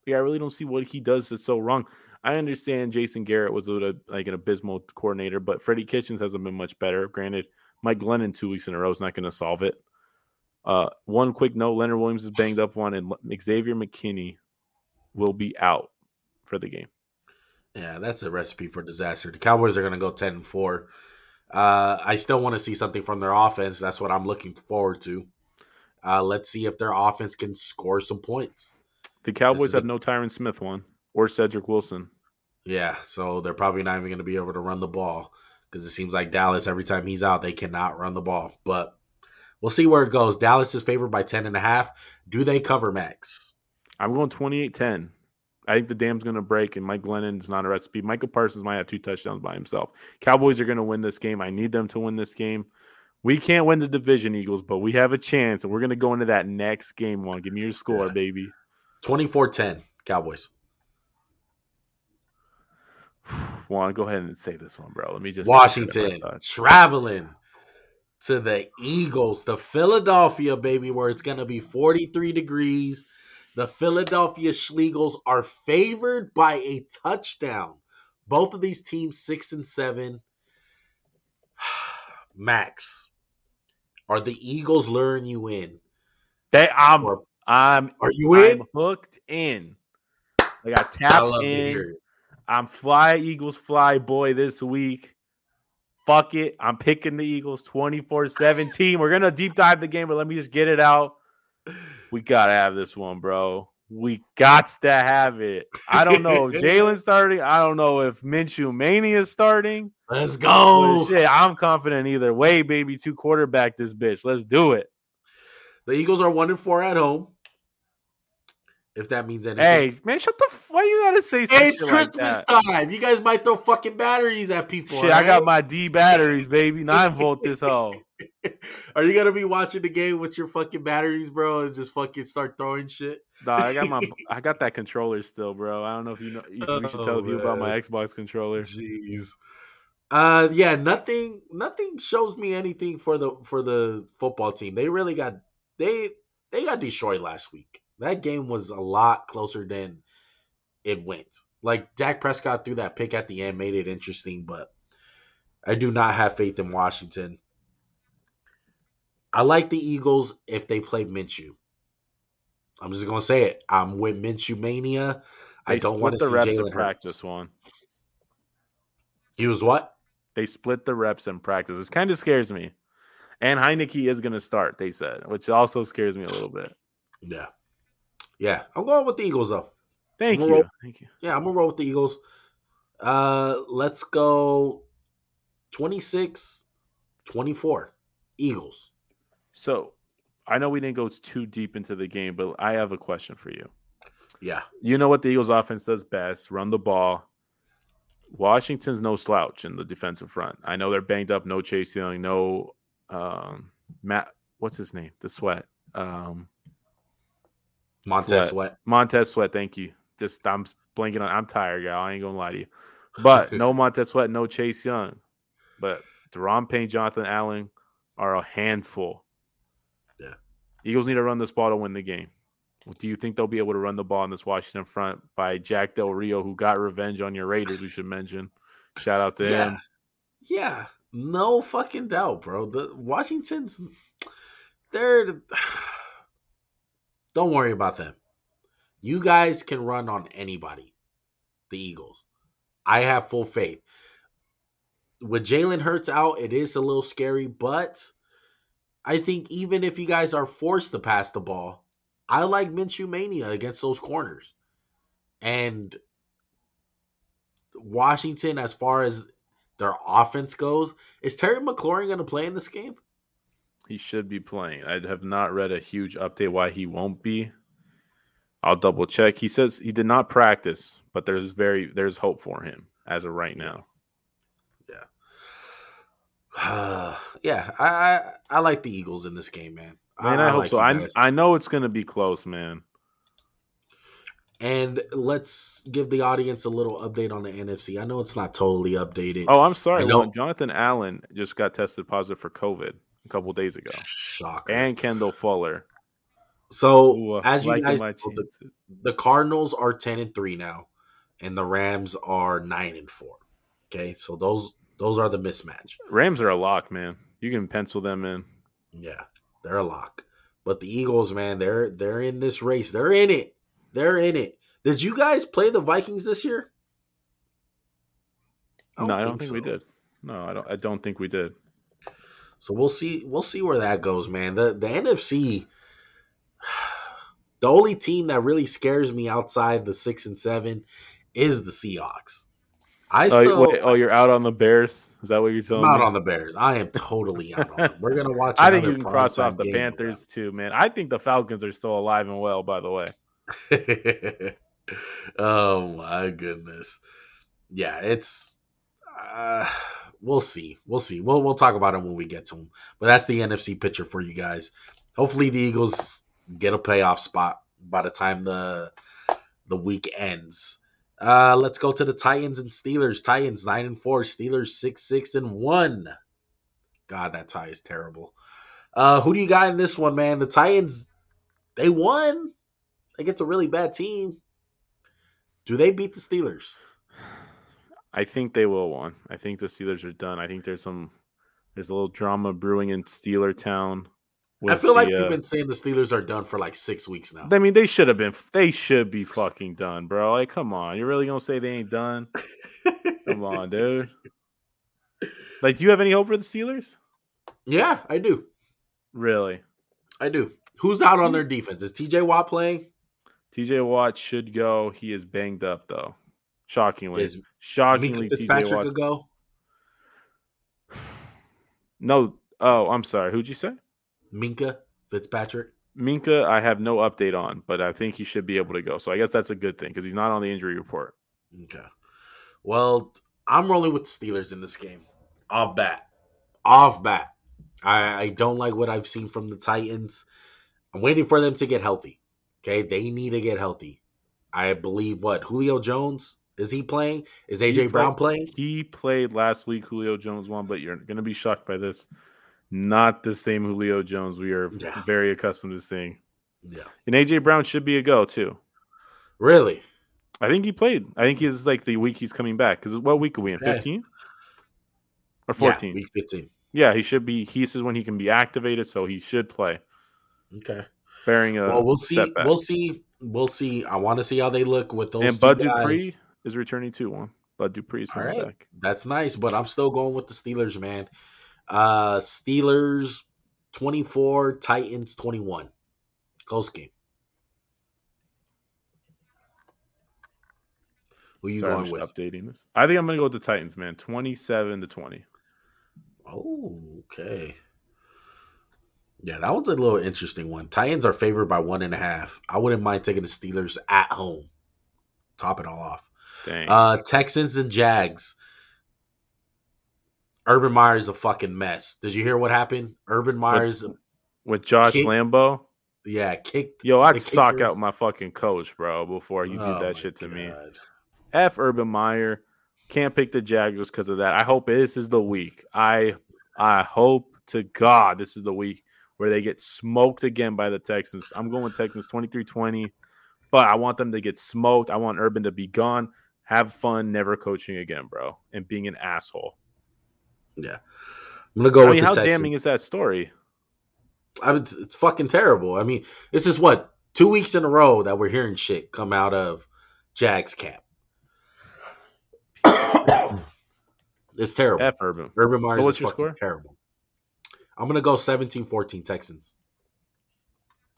Yeah, I really don't see what he does that's so wrong. I understand Jason Garrett was a, like an abysmal coordinator, but Freddie Kitchens hasn't been much better. Granted, Mike Glennon two weeks in a row is not going to solve it. Uh, Juan quick note: Leonard Williams is banged up one, and Xavier McKinney will be out for the game. Yeah, that's a recipe for disaster. The Cowboys are going to go ten and four. Uh, I still want to see something from their offense. That's what I'm looking forward to. Uh, let's see if their offense can score some points. The Cowboys have a... no Tyron Smith Juan or Cedric Wilson. Yeah, so they're probably not even going to be able to run the ball because it seems like Dallas every time he's out they cannot run the ball. But we'll see where it goes. Dallas is favored by ten and a half. Do they cover Max? I'm going 28-10. I think the dam's going to break, and Mike Glennon's not a recipe. Micah Parsons might have two touchdowns by himself. Cowboys are going to win this game. I need them to win this game. We can't win the division, Eagles, but we have a chance, and we're going to go into that next game one. Give me your score, Yeah. baby. 24-10 Cowboys. Juan, go ahead and say this one, bro. Let me just Washington get my thoughts. traveling to the Eagles, to Philadelphia, baby, where it's going to be 43 degrees. The Philadelphia Schlegels are favored by a touchdown. Both of these teams, six and seven. Max, are the Eagles luring you in? They, I'm, Or I'm, are you in? I'm hooked in. I got I tapped to in. I'm fly Eagles fly boy this week. Fuck it. I'm picking the Eagles 24 17. We're going to deep dive the game, but let me just get it out. We got to have this one, bro. We got to have it. I don't know if Jalen's starting. I don't know if Minshew Mania is starting. Let's go. shit, I'm confident either way, baby. Two quarterback this bitch. Let's do it. The Eagles are one and four at home. If that means anything. Hey, man, shut the. F- why you gotta say It's like Christmas that? time. You guys might throw fucking batteries at people. Shit, I got my D batteries, baby. Nine volt this hoe. Are you gonna be watching the game with your fucking batteries, bro, and just fucking start throwing shit? Dog, I got my I got that controller still, bro. I don't know if you know if we should tell Oh, you about my. Xbox controller. Jeez. Uh, yeah, nothing, nothing shows me anything for the for the football team. They really got they they got destroyed last week. That game was a lot closer than it went. Like Dak Prescott threw that pick at the end, made it interesting, but I do not have faith in Washington. I like the Eagles if they play Minshew. I'm just gonna say it. I'm with Minshew mania. I don't want to the see reps in Jalen practice Hurts. one. He was what? They split the reps in practice. This kind of scares me. And Heinicke is gonna start, they said, which also scares me a little bit. Yeah. Yeah. I'm going with the Eagles though. Thank I'm you. roll- Thank you. Yeah, I'm gonna roll with the Eagles. Uh let's go 26 24. Eagles. So I know we didn't go too deep into the game, but I have a question for you. Yeah. You know what the Eagles offense does best, run the ball. Washington's no slouch in the defensive front. I know they're banged up, no Chase Young, no um Matt what's his name? The sweat. Um Montez Sweat. Sweat. Montez Sweat, thank you. Just I'm blanking on I'm tired, y'all. I ain't gonna lie to you. But no Montez Sweat, no Chase Young. But Daron Payne, Jonathan Allen are a handful. Eagles need to run this ball to win the game. Do you think they'll be able to run the ball in this Washington front by Jack Del Rio, who got revenge on your Raiders? We should mention. Shout out to Yeah. him. Yeah. No fucking doubt, bro. The Washington's they're don't worry about them. You guys can run on anybody. The Eagles. I have full faith. With Jalen Hurts out, it is a little scary, but I think even if you guys are forced to pass the ball, I like Minshew Mania against those corners. And Washington, as far as their offense goes, is Terry McLaurin going to play in this game? He should be playing. I have not read a huge update why he won't be. I'll double check. He says he did not practice, but there's very there's hope for him as of right now. yeah, I, I I like the Eagles in this game, man. Man, I, hope like so. I. I know it's gonna be close, man. And let's give the audience a little update on the NFC. I know it's not totally updated. Oh, I'm sorry. I Juan. Jonathan Allen just got tested positive for COVID a couple days ago, Shocker. and Kendall Fuller. so, Ooh, uh, as you guys know, the, the Cardinals are 10 and 3 now, and the Rams are 9 and 4. Okay, so those those are the mismatch. Rams are a lock, man. You can pencil them in. Yeah, they're a lock. But the Eagles, man, they're they're in this race. They're in it. They're in it. Did you guys play the Vikings this year? no, I don't think we did. No, I don't. I don't think we did. So we'll see. We'll see where that goes, man. The the NFC. The only team that really scares me outside the six and seven is the Seahawks. I Oh, still, wait, oh, you're out on the Bears. Is that what you're telling I'm out me? on the Bears. I am totally out on them. We're gonna watch. I think you can cross off the Panthers too, man. I think the Falcons are still alive and well. By the way, oh my goodness. Yeah, it's. Uh, we'll see. We'll see. We'll we'll talk about them when we get to them. But that's the NFC picture for you guys. Hopefully, the Eagles get a playoff spot by the time the the week ends. Uh, let's go to the Titans and Steelers. Titans nine and four. Steelers six six and one. God, that tie is terrible. Uh, who do you got in this one, man? The Titans, they won against a really bad team. Do they beat the Steelers? I think they will win. I think the Steelers are done. I think there's some there's a little drama brewing in Steeler Town. I feel like we've uh, been saying the Steelers are done for like six weeks now. I mean, they should have been. They should be fucking done, bro. Like, come on. You're really gonna say they ain't done? Come on, dude. Like, do you have any hope for the Steelers? yeah, I do. Really? I do. Who's out on their defense? Is TJ Watt playing? TJ Watt should go. He is banged up though. Shockingly. Is Shockingly, TJ Watt. go? No. Oh, I'm sorry. Who'd you say? Minkah Fitzpatrick. Minkah, I have no update on, but I think he should be able to go. So I guess that's a good thing because he's not on the injury report. Okay. Well, I'm rolling with the Steelers in this game. Off bat. Off bat. I, I don't like what I've seen from the Titans. I'm waiting for them to get healthy. Okay. They need to get healthy. I believe what? Julio Jones? Is he playing? Is AJ He Brown played- playing? He played last week. Julio Jones won, but you're going to be shocked by this. Not the same Julio Jones we are Yeah. very accustomed to seeing. Yeah. And AJ Brown should be a go too. Really? I think he played. I think he's like the week he's coming back. Because what week are we in? 15 or Yeah, 14? week 15. Yeah, he should be. He says when he can be activated, so he should play. Okay. Bearing a well, we'll see. setback. We'll see. We'll see. I want to see how they look with those and Bud guys. Dupree is returning too. One Bud Dupree is All coming right. back. That's nice, but I'm still going with the Steelers, man. Uh Steelers 24, Titans 21. Close game. Who you Sorry, going with? updating this. I think I'm going to go with the Titans, man. 27 to 20. Oh, okay. Yeah, that one's a little interesting one. Titans are favored by one and a half. I wouldn't mind taking the Steelers at home. Top it all off. Dang. Uh, Texans and Jags. Urban Meyer's a fucking mess. Did you hear what happened? Urban Meyer's, with Josh kick- Lambo. yeah, kicked. Yo, I'd sock out my fucking coach, bro, before you Oh did that shit to me. F Urban Meyer. Can't pick the Jaguars because of that. I hope this is the week. I I hope to God this is the week where they get smoked again by the Texans. I'm going with Texans 23-20, but I want them to get smoked. I want Urban to be gone. Have fun, never coaching again, bro, and being an asshole. Yeah, I'm gonna go I with mean, the how Texans. damning is that story? I mean, it's fucking terrible. I mean, this is what two weeks in a row that we're hearing shit come out of Jags camp. it's terrible. F Urban. Urban Meyer's what's is your fucking score? terrible. I'm gonna go 17-14 Texans.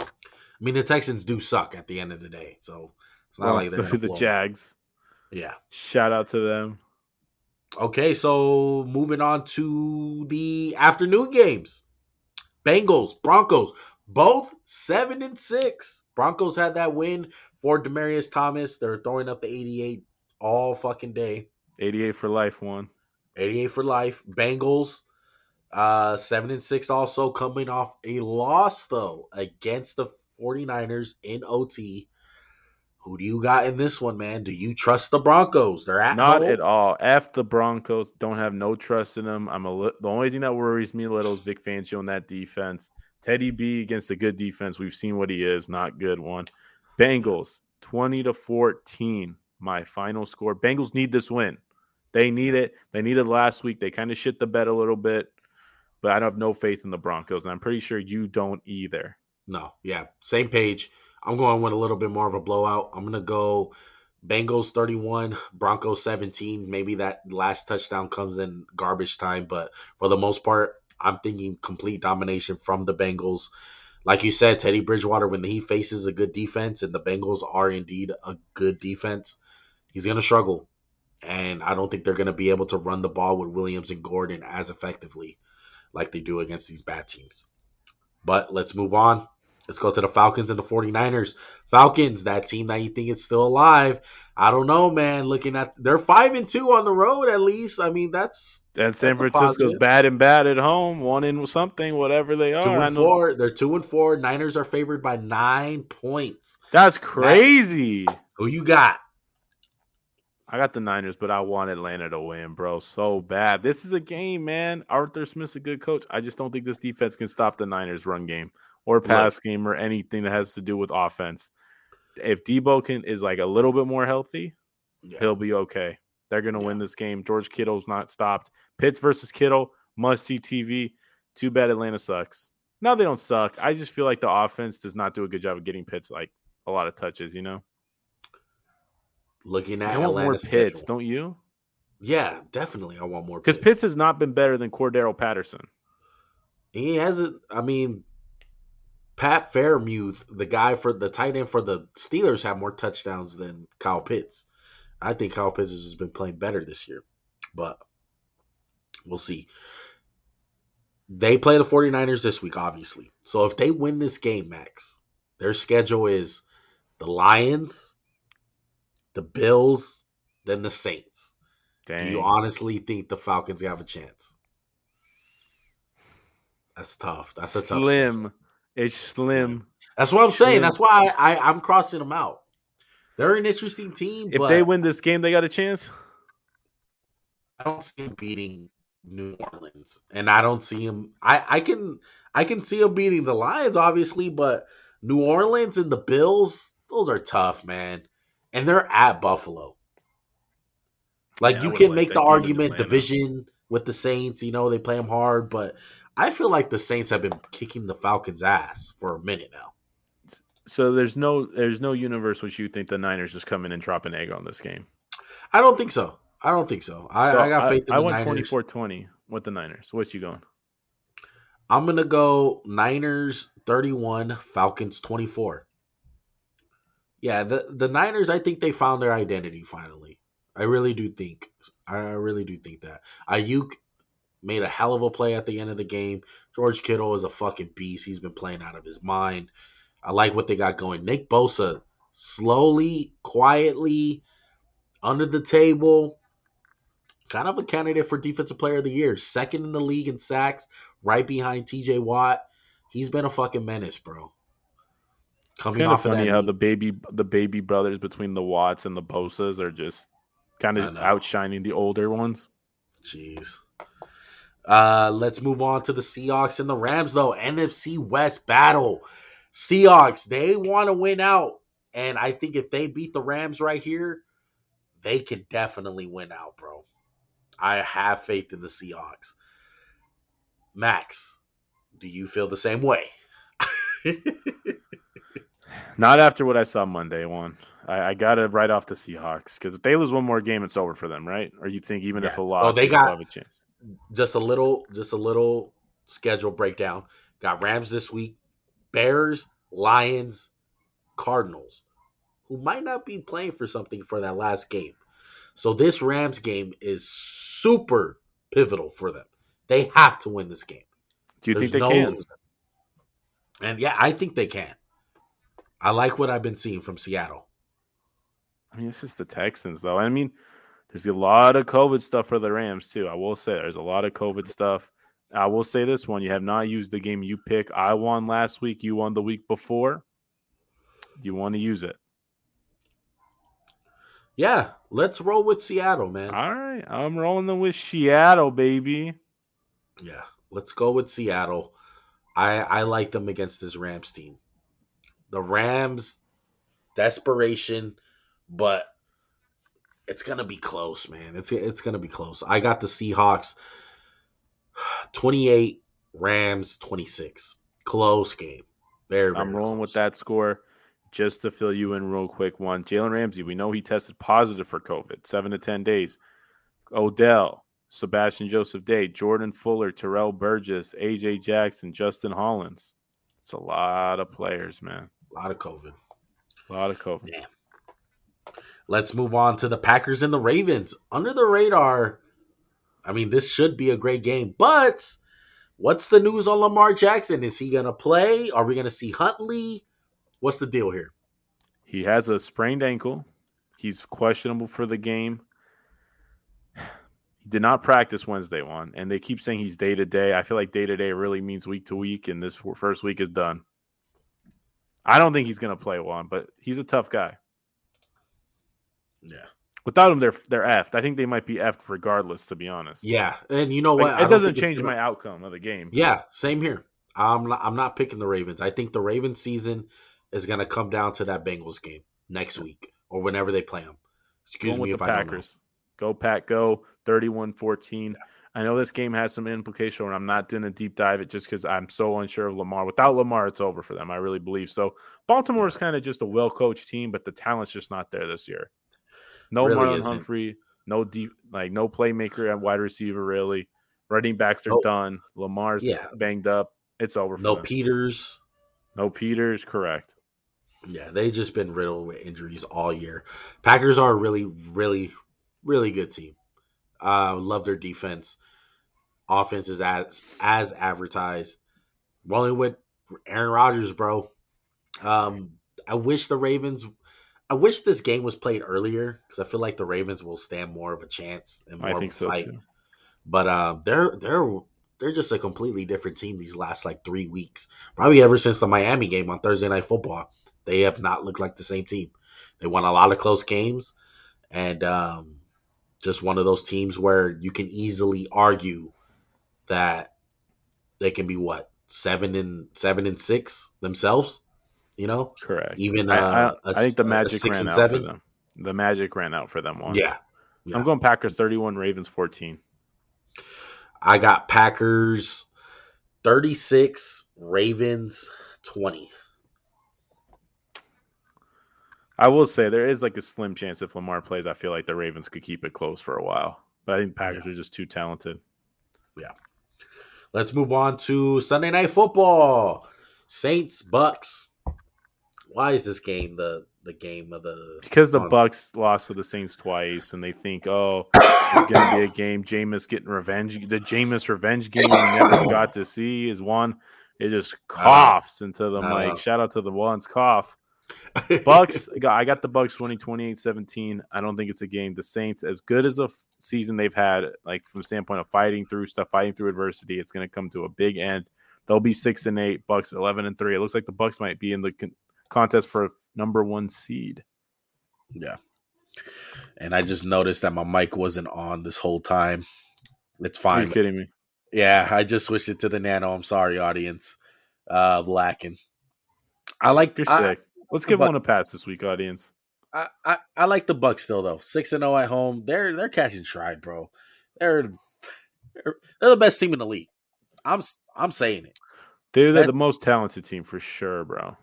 I mean, the Texans do suck at the end of the day, so it's not Well, like so they're the blow. Jags. Yeah. Shout out to them. Okay, so moving on to the afternoon games. Bengals, Broncos, both seven and six. Broncos had that win for Demaryius Thomas. They're throwing up the 88 all fucking day. 88 for life one. 88 for life. Bengals, uh, seven and six also coming off a loss though against the 49ers in OT. Who do you got in this one, man? Do you trust the Broncos? They're at Not home. at all. F the Broncos. Don't have no trust in them. I'm a li- the only thing that worries me a little is Vic Fangio in that defense. Teddy B against a good defense. We've seen what he is. Not good one. Bengals 20 to 14. My final score. Bengals need this win. They need it. They needed last week. They kind of shit the bed a little bit, but I don't have no faith in the Broncos, and I'm pretty sure you don't either. No, yeah, same page. I'm going with a little bit more of a blowout. I'm gonna go Bengals 31, Broncos 17. Maybe that last touchdown comes in garbage time, but for the most part, I'm thinking complete domination from the Bengals. Like you said, Teddy Bridgewater, when he faces a good defense, and the Bengals are indeed a good defense, he's gonna struggle. And I don't think they're going to be able to run the ball with Williams and Gordon as effectively like they do against these bad teams. But let's move on. Let's go to the Falcons and the 49ers. Falcons, that team that you think is still alive. I don't know, man. Looking at they're five and two on the road at least. I mean, that's and San Francisco's bad and bad at home, one in something, whatever they are. Two and four. They're two and four. Niners are favored by nine points. That's crazy. Who you got? I got the Niners, but I want Atlanta to win, bro. So bad. This is a game, man. Arthur Smith's a good coach. I just don't think this defense can stop the Niners' run game or pass game or anything that has to do with offense. If Deebo can is like a little bit more healthy, yeah. he'll be okay. They're gonna yeah. win this game. George Kittle's not stopped. Pitts versus Kittle, must see TV. Too bad Atlanta sucks. No, they don't suck. I just feel like the offense does not do a good job of getting Pitts like a lot of touches. You know. Looking at I want more Pitts, don't you? Yeah, definitely. I want more because Pitts. Pitts has not been better than Cordarrelle Patterson. He hasn't. I mean, Pat Freiermuth, the guy for the tight end for the Steelers, have more touchdowns than Kyle Pitts. I think Kyle Pitts has been playing better this year, but we'll see. They play the 49ers this week, obviously. So if they win this game, Max, their schedule is the Lions, the Bills, then the Saints. Dang. Do you honestly think the Falcons have a chance? That's tough. That's a tough. Slim. It's slim. That's what I'm saying. That's why I, I am crossing them out. They're an interesting team. If they win this game, they got a chance. I don't see them beating New Orleans, and I don't see them. I I can I can see them beating the Lions, obviously, but New Orleans and the Bills, those are tough, man, and they're at Buffalo. Like yeah, you can make the argument division with the Saints. You know they play them hard, but I feel like the Saints have been kicking the Falcons' ass for a minute now. So there's no there's no universe which you think the Niners just come in and drop an egg on this game. I don't think so. I don't think so. I, so I got faith. I, I went 24-20 with the Niners. What's you going? I'm gonna go Niners 31, Falcons 24. Yeah, the the Niners. I think they found their identity finally. I really do think. I really do think that Aiyuk made a hell of a play at the end of the game. George Kittle is a fucking beast. He's been playing out of his mind. I like what they got going. Nick Bosa, slowly, quietly, under the table, kind of a candidate for Defensive Player of the Year. Second in the league in sacks, right behind TJ Watt. He's been a fucking menace, bro. Coming it's kind of funny how the baby the baby brothers between the Watts and the Bosas are just kind of outshining the older ones. Jeez. Uh, let's move on to the Seahawks and the Rams, though. NFC West battle. Seahawks, they want to win out. And I think if they beat the Rams right here, they can definitely win out, bro. I have faith in the Seahawks. Max, do you feel the same way? Not after what I saw Monday, one. I, I got to write off the Seahawks because if they lose one more game, it's over for them, right? Or you think even yeah. if a loss, oh, they got have a chance? Just a little just a little schedule breakdown. Got Rams this week, Bears, Lions, Cardinals, who might not be playing for something for that last game. So this Rams game is super pivotal for them. They have to win this game. Do you There's think they no can? Loser. And yeah, I think they can. I like what I've been seeing from Seattle. I mean, it's just the Texans, though. I mean, there's a lot of COVID stuff for the Rams too. I will say there's a lot of COVID stuff. I will say this one: you have not used the game you pick. I won last week. You won the week before. Do you want to use it? Yeah, let's roll with Seattle, man. All right, I'm rolling them with Seattle, baby. Yeah, let's go with Seattle. I I like them against this Rams team. The Rams, desperation, but it's gonna be close, man. It's it's gonna be close. I got the Seahawks 28, Rams 26. Close game. Very, very I'm rolling close. with that score. Just to fill you in real quick, one Jalen Ramsey. We know he tested positive for COVID, seven to ten days. Odell, Sebastian Joseph Day, Jordan Fuller, Terrell Burgess, AJ Jackson, Justin Hollins. It's a lot of players, man. A lot of COVID. A lot of COVID. Yeah. Let's move on to the Packers and the Ravens. Under the radar, I mean, this should be a great game, but what's the news on Lamar Jackson? Is he going to play? Are we going to see Huntley? What's the deal here? He has a sprained ankle. He's questionable for the game. He did not practice Wednesday one, and they keep saying he's day to day. I feel like day to day really means week to week, and this first week is done. I don't think he's going to play one, but he's a tough guy. Yeah. Without them, they're they're effed. I think they might be effed regardless. To be honest. Yeah, and you know what? Like, it doesn't change gonna... my outcome of the game. Yeah, same here. I'm not, I'm not picking the Ravens. I think the Ravens season is going to come down to that Bengals game next week or whenever they play them. Excuse me if I Packers. Go Pack, go 31-14. I know this game has some implication, and I'm not doing a deep dive it just because I'm so unsure of Lamar. Without Lamar, it's over for them. I really believe so. Baltimore is kind of just a well coached team, but the talent's just not there this year. No really Marlon isn't. Humphrey, no deep like no playmaker at wide receiver really. Running backs are done. Lamar's yeah. banged up. It's over. no them. Peters. No Peters. Correct. Yeah, they just been riddled with injuries all year. Packers are a really, really, really good team. Uh, love their defense. Offense is as as advertised. Rolling with Aaron Rodgers, bro. Um, I wish the Ravens I wish this game was played earlier because I feel like the Ravens will stand more of a chance and more I think of a so fight. Too. But uh, they're they're they're just a completely different team these last like three weeks. Probably ever since the Miami game on Thursday Night Football, they have not looked like the same team. They won a lot of close games, and um, just one of those teams where you can easily argue that they can be what seven and seven and six themselves. You know, correct. Even I, uh, I, I think the magic ran out seven. for them. The magic ran out for them one. Yeah. yeah. I'm going Packers 31, Ravens 14. I got Packers 36, Ravens 20. I will say there is like a slim chance if Lamar plays, I feel like the Ravens could keep it close for a while. But I think Packers yeah. are just too talented. Yeah. Let's move on to Sunday night football. Saints Bucks why is this game the the game of the because the Bucks lost to the Saints twice, and they think, oh, it's gonna be a game. Jameis getting revenge. The Jameis revenge game we never got to see is one. It just coughs into the mic. Shout out to the ones cough. Bucks, I got the Bucks winning 28-17. I don't think it's a game. The Saints, as good as a season they've had, like from the standpoint of fighting through stuff, fighting through adversity, it's going to come to a big end. They'll be six and eight. Bucks eleven and three. It looks like the Bucks might be in the contest for number one seed. Yeah. And I just noticed that my mic wasn't on this whole time. It's fine. Are you kidding me? Yeah, I just switched it to the nano. I'm sorry, audience. Uh lacking. I like You're I, sick. Let's give one a pass this week, audience. I, I, I like the Bucks still though. Six and zero oh at home. They're they're catching stride, bro. They're they're, they're the best team in the league. I'm I'm saying it. They're, they're that, the most talented team for sure, bro.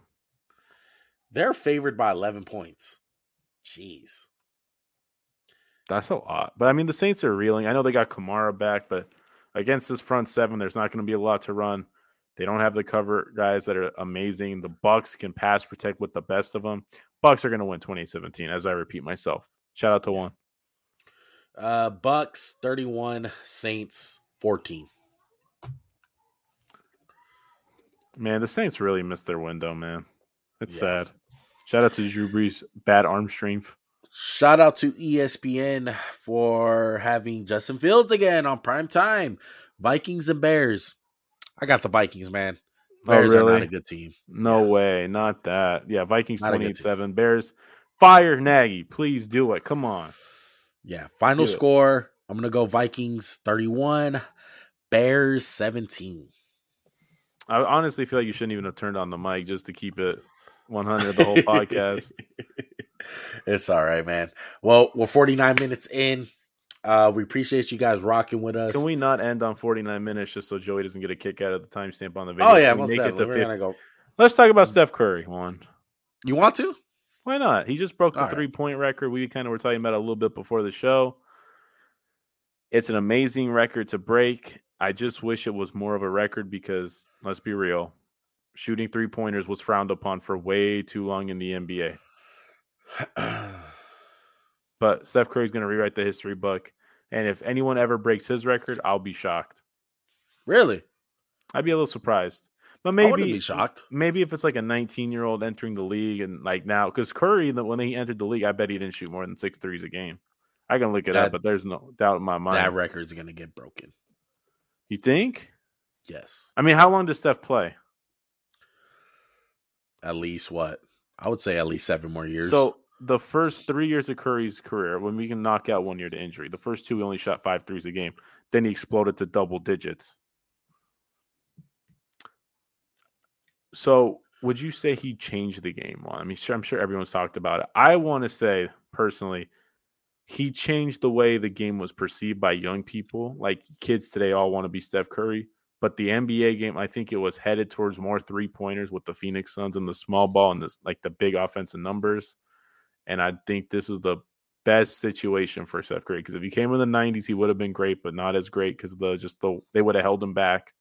They're favored by 11 points. Jeez. That's a lot. But I mean, the Saints are reeling. I know they got Kamara back, but against this front seven, there's not going to be a lot to run. They don't have the cover guys that are amazing. The Bucks can pass protect with the best of them. Bucks are going to win 2017, as I repeat myself. Shout out to one. Uh, Bucks 31, Saints 14. Man, the Saints really missed their window, man. It's yeah. sad. Shout out to Drew Brees' bad arm strength. Shout out to ESPN for having Justin Fields again on prime time. Vikings and Bears. I got the Vikings, man. Oh, Bears oh, really? are not a good team. No yeah. way, not that. Yeah, Vikings 28-7. Bears fire Nagy. Please do it. Come on. Yeah, final do score. It. I'm going to go Vikings 31, Bears 17. I honestly feel like you shouldn't even have turned on the mic just to keep it 100 the whole podcast. it's all right, man. Well, we're 49 minutes in. Uh, we appreciate you guys rocking with us. Can we not end on 49 minutes just so Joey doesn't get a kick out of the timestamp on the video? Oh yeah, most make it to We're gonna go. Let's talk about Steph Curry. One. You want to? Why not? He just broke the three point record. We kind of were talking about a little bit before the show. It's an amazing record to break. I just wish it was more of a record because let's be real, shooting three pointers was frowned upon for way too long in the NBA. But Steph Curry's going to rewrite the history book. And if anyone ever breaks his record, I'll be shocked. Really? I'd be a little surprised. But maybe be shocked. maybe if it's like a 19 year old entering the league and like now, because Curry, when he entered the league, I bet he didn't shoot more than six threes a game. I can look it That- up, but there's no doubt in my mind. That record's gonna get broken. you think? Yes. I mean, how long does Steph play? At least what? I would say at least seven more years. So the first three years of Curry's career, when we can knock out one year to injury, the first two he only shot five threes a game. Then he exploded to double digits. So would you say he changed the game? Well, I mean, sure, I'm sure everyone's talked about it. I want to say personally, he changed the way the game was perceived by young people. Like kids today all want to be Steph Curry. But the NBA game, I think it was headed towards more three pointers with the Phoenix Suns and the small ball and this like the big offensive numbers. And I think this is the best situation for Steph Curry because if he came in the '90s, he would have been great, but not as great because the just the they would have held him back.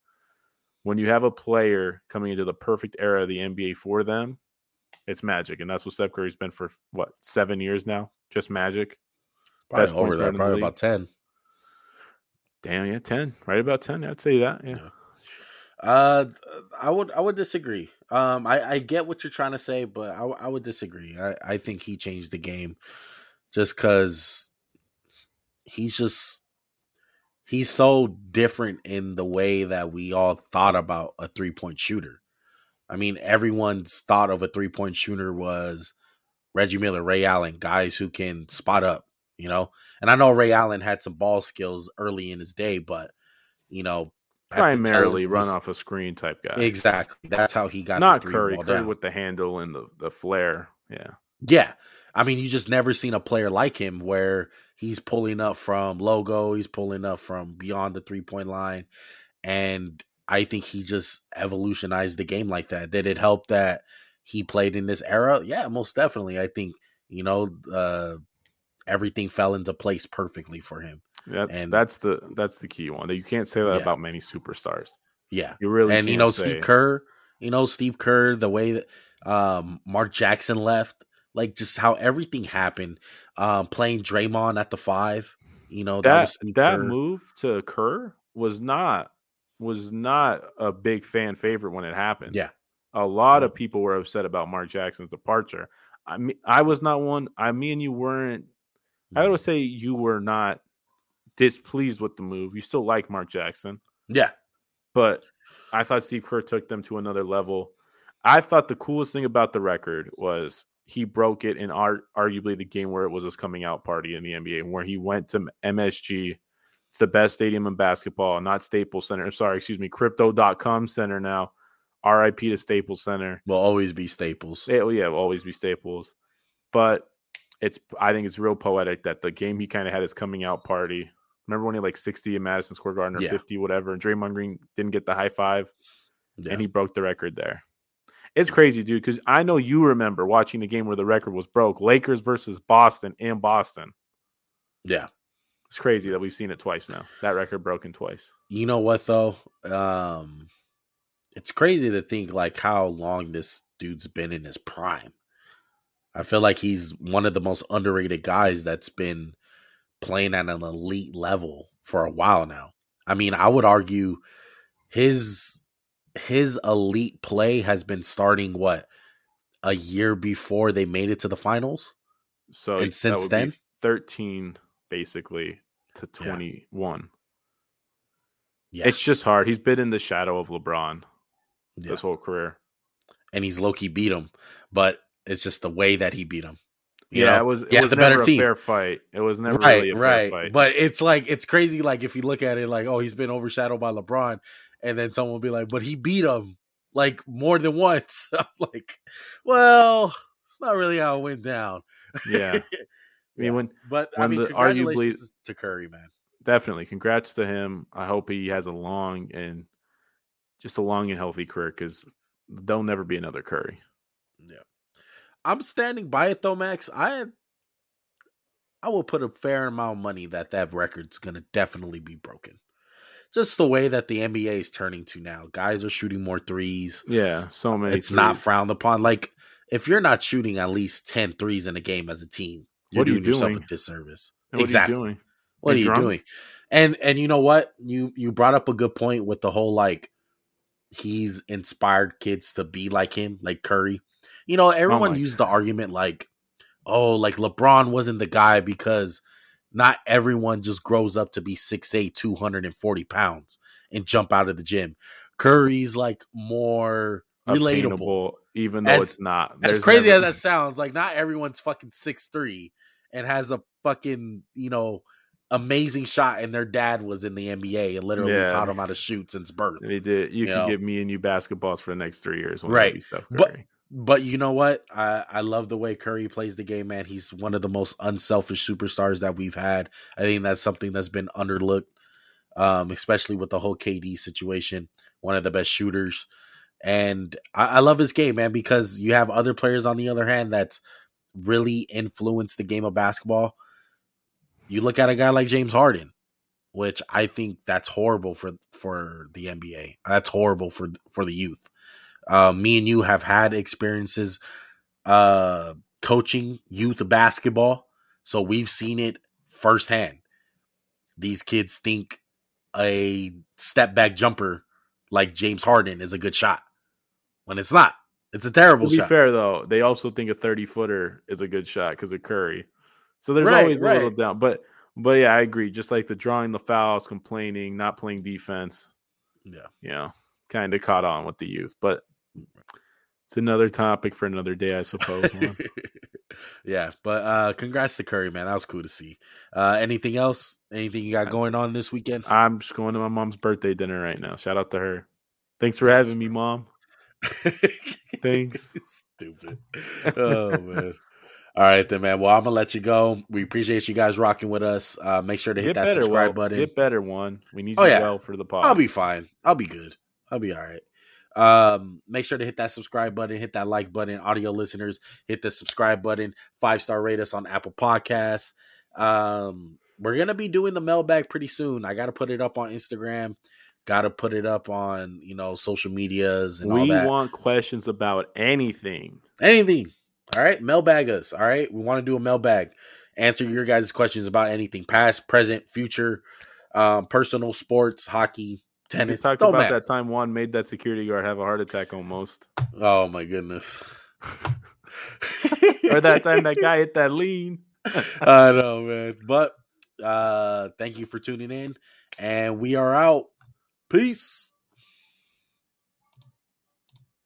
When you have a player coming into the perfect era of the NBA for them, it's magic, and that's what Steph Curry's been for what seven years now, just magic. probably best over that, probably about ten. Damn, yeah, ten, right about ten. I'd say that. Yeah, Uh, I would I would disagree. Um, I, I get what you're trying to say, but I, I would disagree. I, I think he changed the game just because he's just he's so different in the way that we all thought about a three point shooter. I mean, everyone's thought of a three point shooter was Reggie Miller, Ray Allen, guys who can spot up, you know. And I know Ray Allen had some ball skills early in his day, but you know, primarily run off a screen type guy. Exactly. That's how he got Not Curry. Curry down. with the handle and the the flair. Yeah. Yeah. I mean, you just never seen a player like him where he's pulling up from logo, he's pulling up from beyond the three point line. And I think he just evolutionized the game like that. Did it help that he played in this era? Yeah, most definitely. I think, you know, uh, everything fell into place perfectly for him. Yeah, And- that's the that's the key one. You can't say that Yeah. about many superstars. Yeah. You really and you know, say. Steve Kerr, you know, Steve Kerr, the way that um, Mark Jackson left, like just how everything happened. Um, playing Draymond at the five, you know, that, that was that move to Kerr was not was not a big fan favorite when it happened. Yeah. a lot of people were upset about Mark Jackson's departure. I mean, I was not one. I mean, you weren't. I would mm-hmm. say you were not displeased with the move. You still like Mark Jackson. Yeah. but I thought Steve Kerr took them to another level. I thought the coolest thing about the record was he broke it in arguably the game where it was his coming out party in the NBA, where he went to MSG. It's the best stadium in basketball, not Staples Center. Sorry, excuse me, Crypto.com Center now. RIP to Staples Center. Will always be Staples. It, yeah, will always be Staples. But it's I think it's real poetic that the game he kind of had his coming out party. Remember when he like 60 in Madison Square Garden or Yeah. 50, whatever, and Draymond Green didn't get the high five Yeah. and he broke the record there. It's crazy, dude, because I know you remember watching the game where the record was broke. Lakers versus Boston in Boston. yeah. It's crazy that we've seen it twice now. That record broken twice. You know what though? Um, it's crazy to think like how long this dude's been in his prime. I feel like he's one of the most underrated guys that's been playing at an elite level for a while now. I mean, I would argue his his elite play has been starting what a year before they made it to the finals. So And since then? 13 basically to Yeah. 21. Yeah, It's just hard. He's been in the shadow of LeBron yeah. this whole career. and he's low key beat him, but it's just the way that he beat him. You yeah, know? it was it had was the never better a team. fair fight. It was never right, really a fair right. fight. But it's like it's crazy. Like if you look at it, like oh, he's been overshadowed by LeBron, and then someone will be like, but he beat him like more than once. I'm like, well, it's not really how it went down. yeah. I mean, Yeah. when But I mean, the congratulations to Curry, man. definitely congrats to him. I hope he has a long and just a long and healthy career because there'll never be another Curry. Yeah, I'm standing by it though, Max. I I will put a fair amount of money that that record's gonna definitely be broken. Just the way that the NBA is turning to now, guys are shooting more threes. Yeah, so many. it's not frowned upon. Like if you're not shooting at least 10 threes in a game as a team, You're What are you doing yourself a disservice. And what exactly. are you doing? What are You you doing? And and you know what? You you brought up a good point with the whole like he's inspired kids to be like him, like Curry. You know, oh everyone my used the argument like, oh, like LeBron wasn't the guy because not everyone just grows up to be 6'8, 240 pounds and jump out of the gym. Curry's like more relatable. Even though As- it's not. As crazy never- as that sounds, like not everyone's fucking six three and has a fucking you know amazing shot, and their dad was in the NBA and literally Yeah. taught him how to shoot since birth. They did. You You could know. give me and you basketballs for the next three years. when Right. But-. But you know what? I I love the way Curry plays the game, man. He's one of the most unselfish superstars that we've had. I think that's something that's been underlooked, um, especially with the whole KD situation. One of the best shooters, and I, I love his game, man, because you have other players on the other hand that's really influenced the game of basketball. You look at a guy like James Harden, which I think that's horrible for for the NBA. That's horrible for for the youth. Uh, me and you have had experiences uh, coaching youth basketball, so we've seen it firsthand. These kids think a step back jumper like James Harden is a good shot when it's not. It's a terrible shot. To be shot. fair though, they also think a thirty footer is a good shot because of Curry. So there's Right, always a little right. down. But but yeah, I agree. Just like the drawing the fouls, complaining, not playing defense. Yeah. You know, kind of caught on with the youth. But it's another topic for another day, I suppose. yeah, but uh congrats to Curry, man. That was cool to see. Uh anything else? Anything you got going on this weekend? I'm just going to my mom's birthday dinner right now. Shout out to her. Thanks for having me, mom. Thanks. Stupid. Oh man. All right then, man. Well, I'm gonna let you go. We appreciate you guys rocking with us. Uh, make sure to hit Get that better, subscribe well, button. Get better, one. We need Oh, you yeah. well for the pod. I'll be fine. I'll be good. I'll be all right. Um, make sure to hit that subscribe button, hit that like button. Audio listeners, hit the subscribe button. Five star rate us on Apple Podcasts. Um, we're gonna be doing the mailbag pretty soon. I gotta put it up on Instagram. Gotta put it up on you know social medias and all we want questions about anything. anything. All right, mailbag us. All right, we want to do a mailbag. Answer your guys' questions about anything, past, present, future, um, personal, sports, hockey, We talked Don't about matter. that time Juan made that security guard have a heart attack almost. Oh my goodness. or that time that guy hit that lean. I know, man. But uh thank you for tuning in. And we are out. Peace.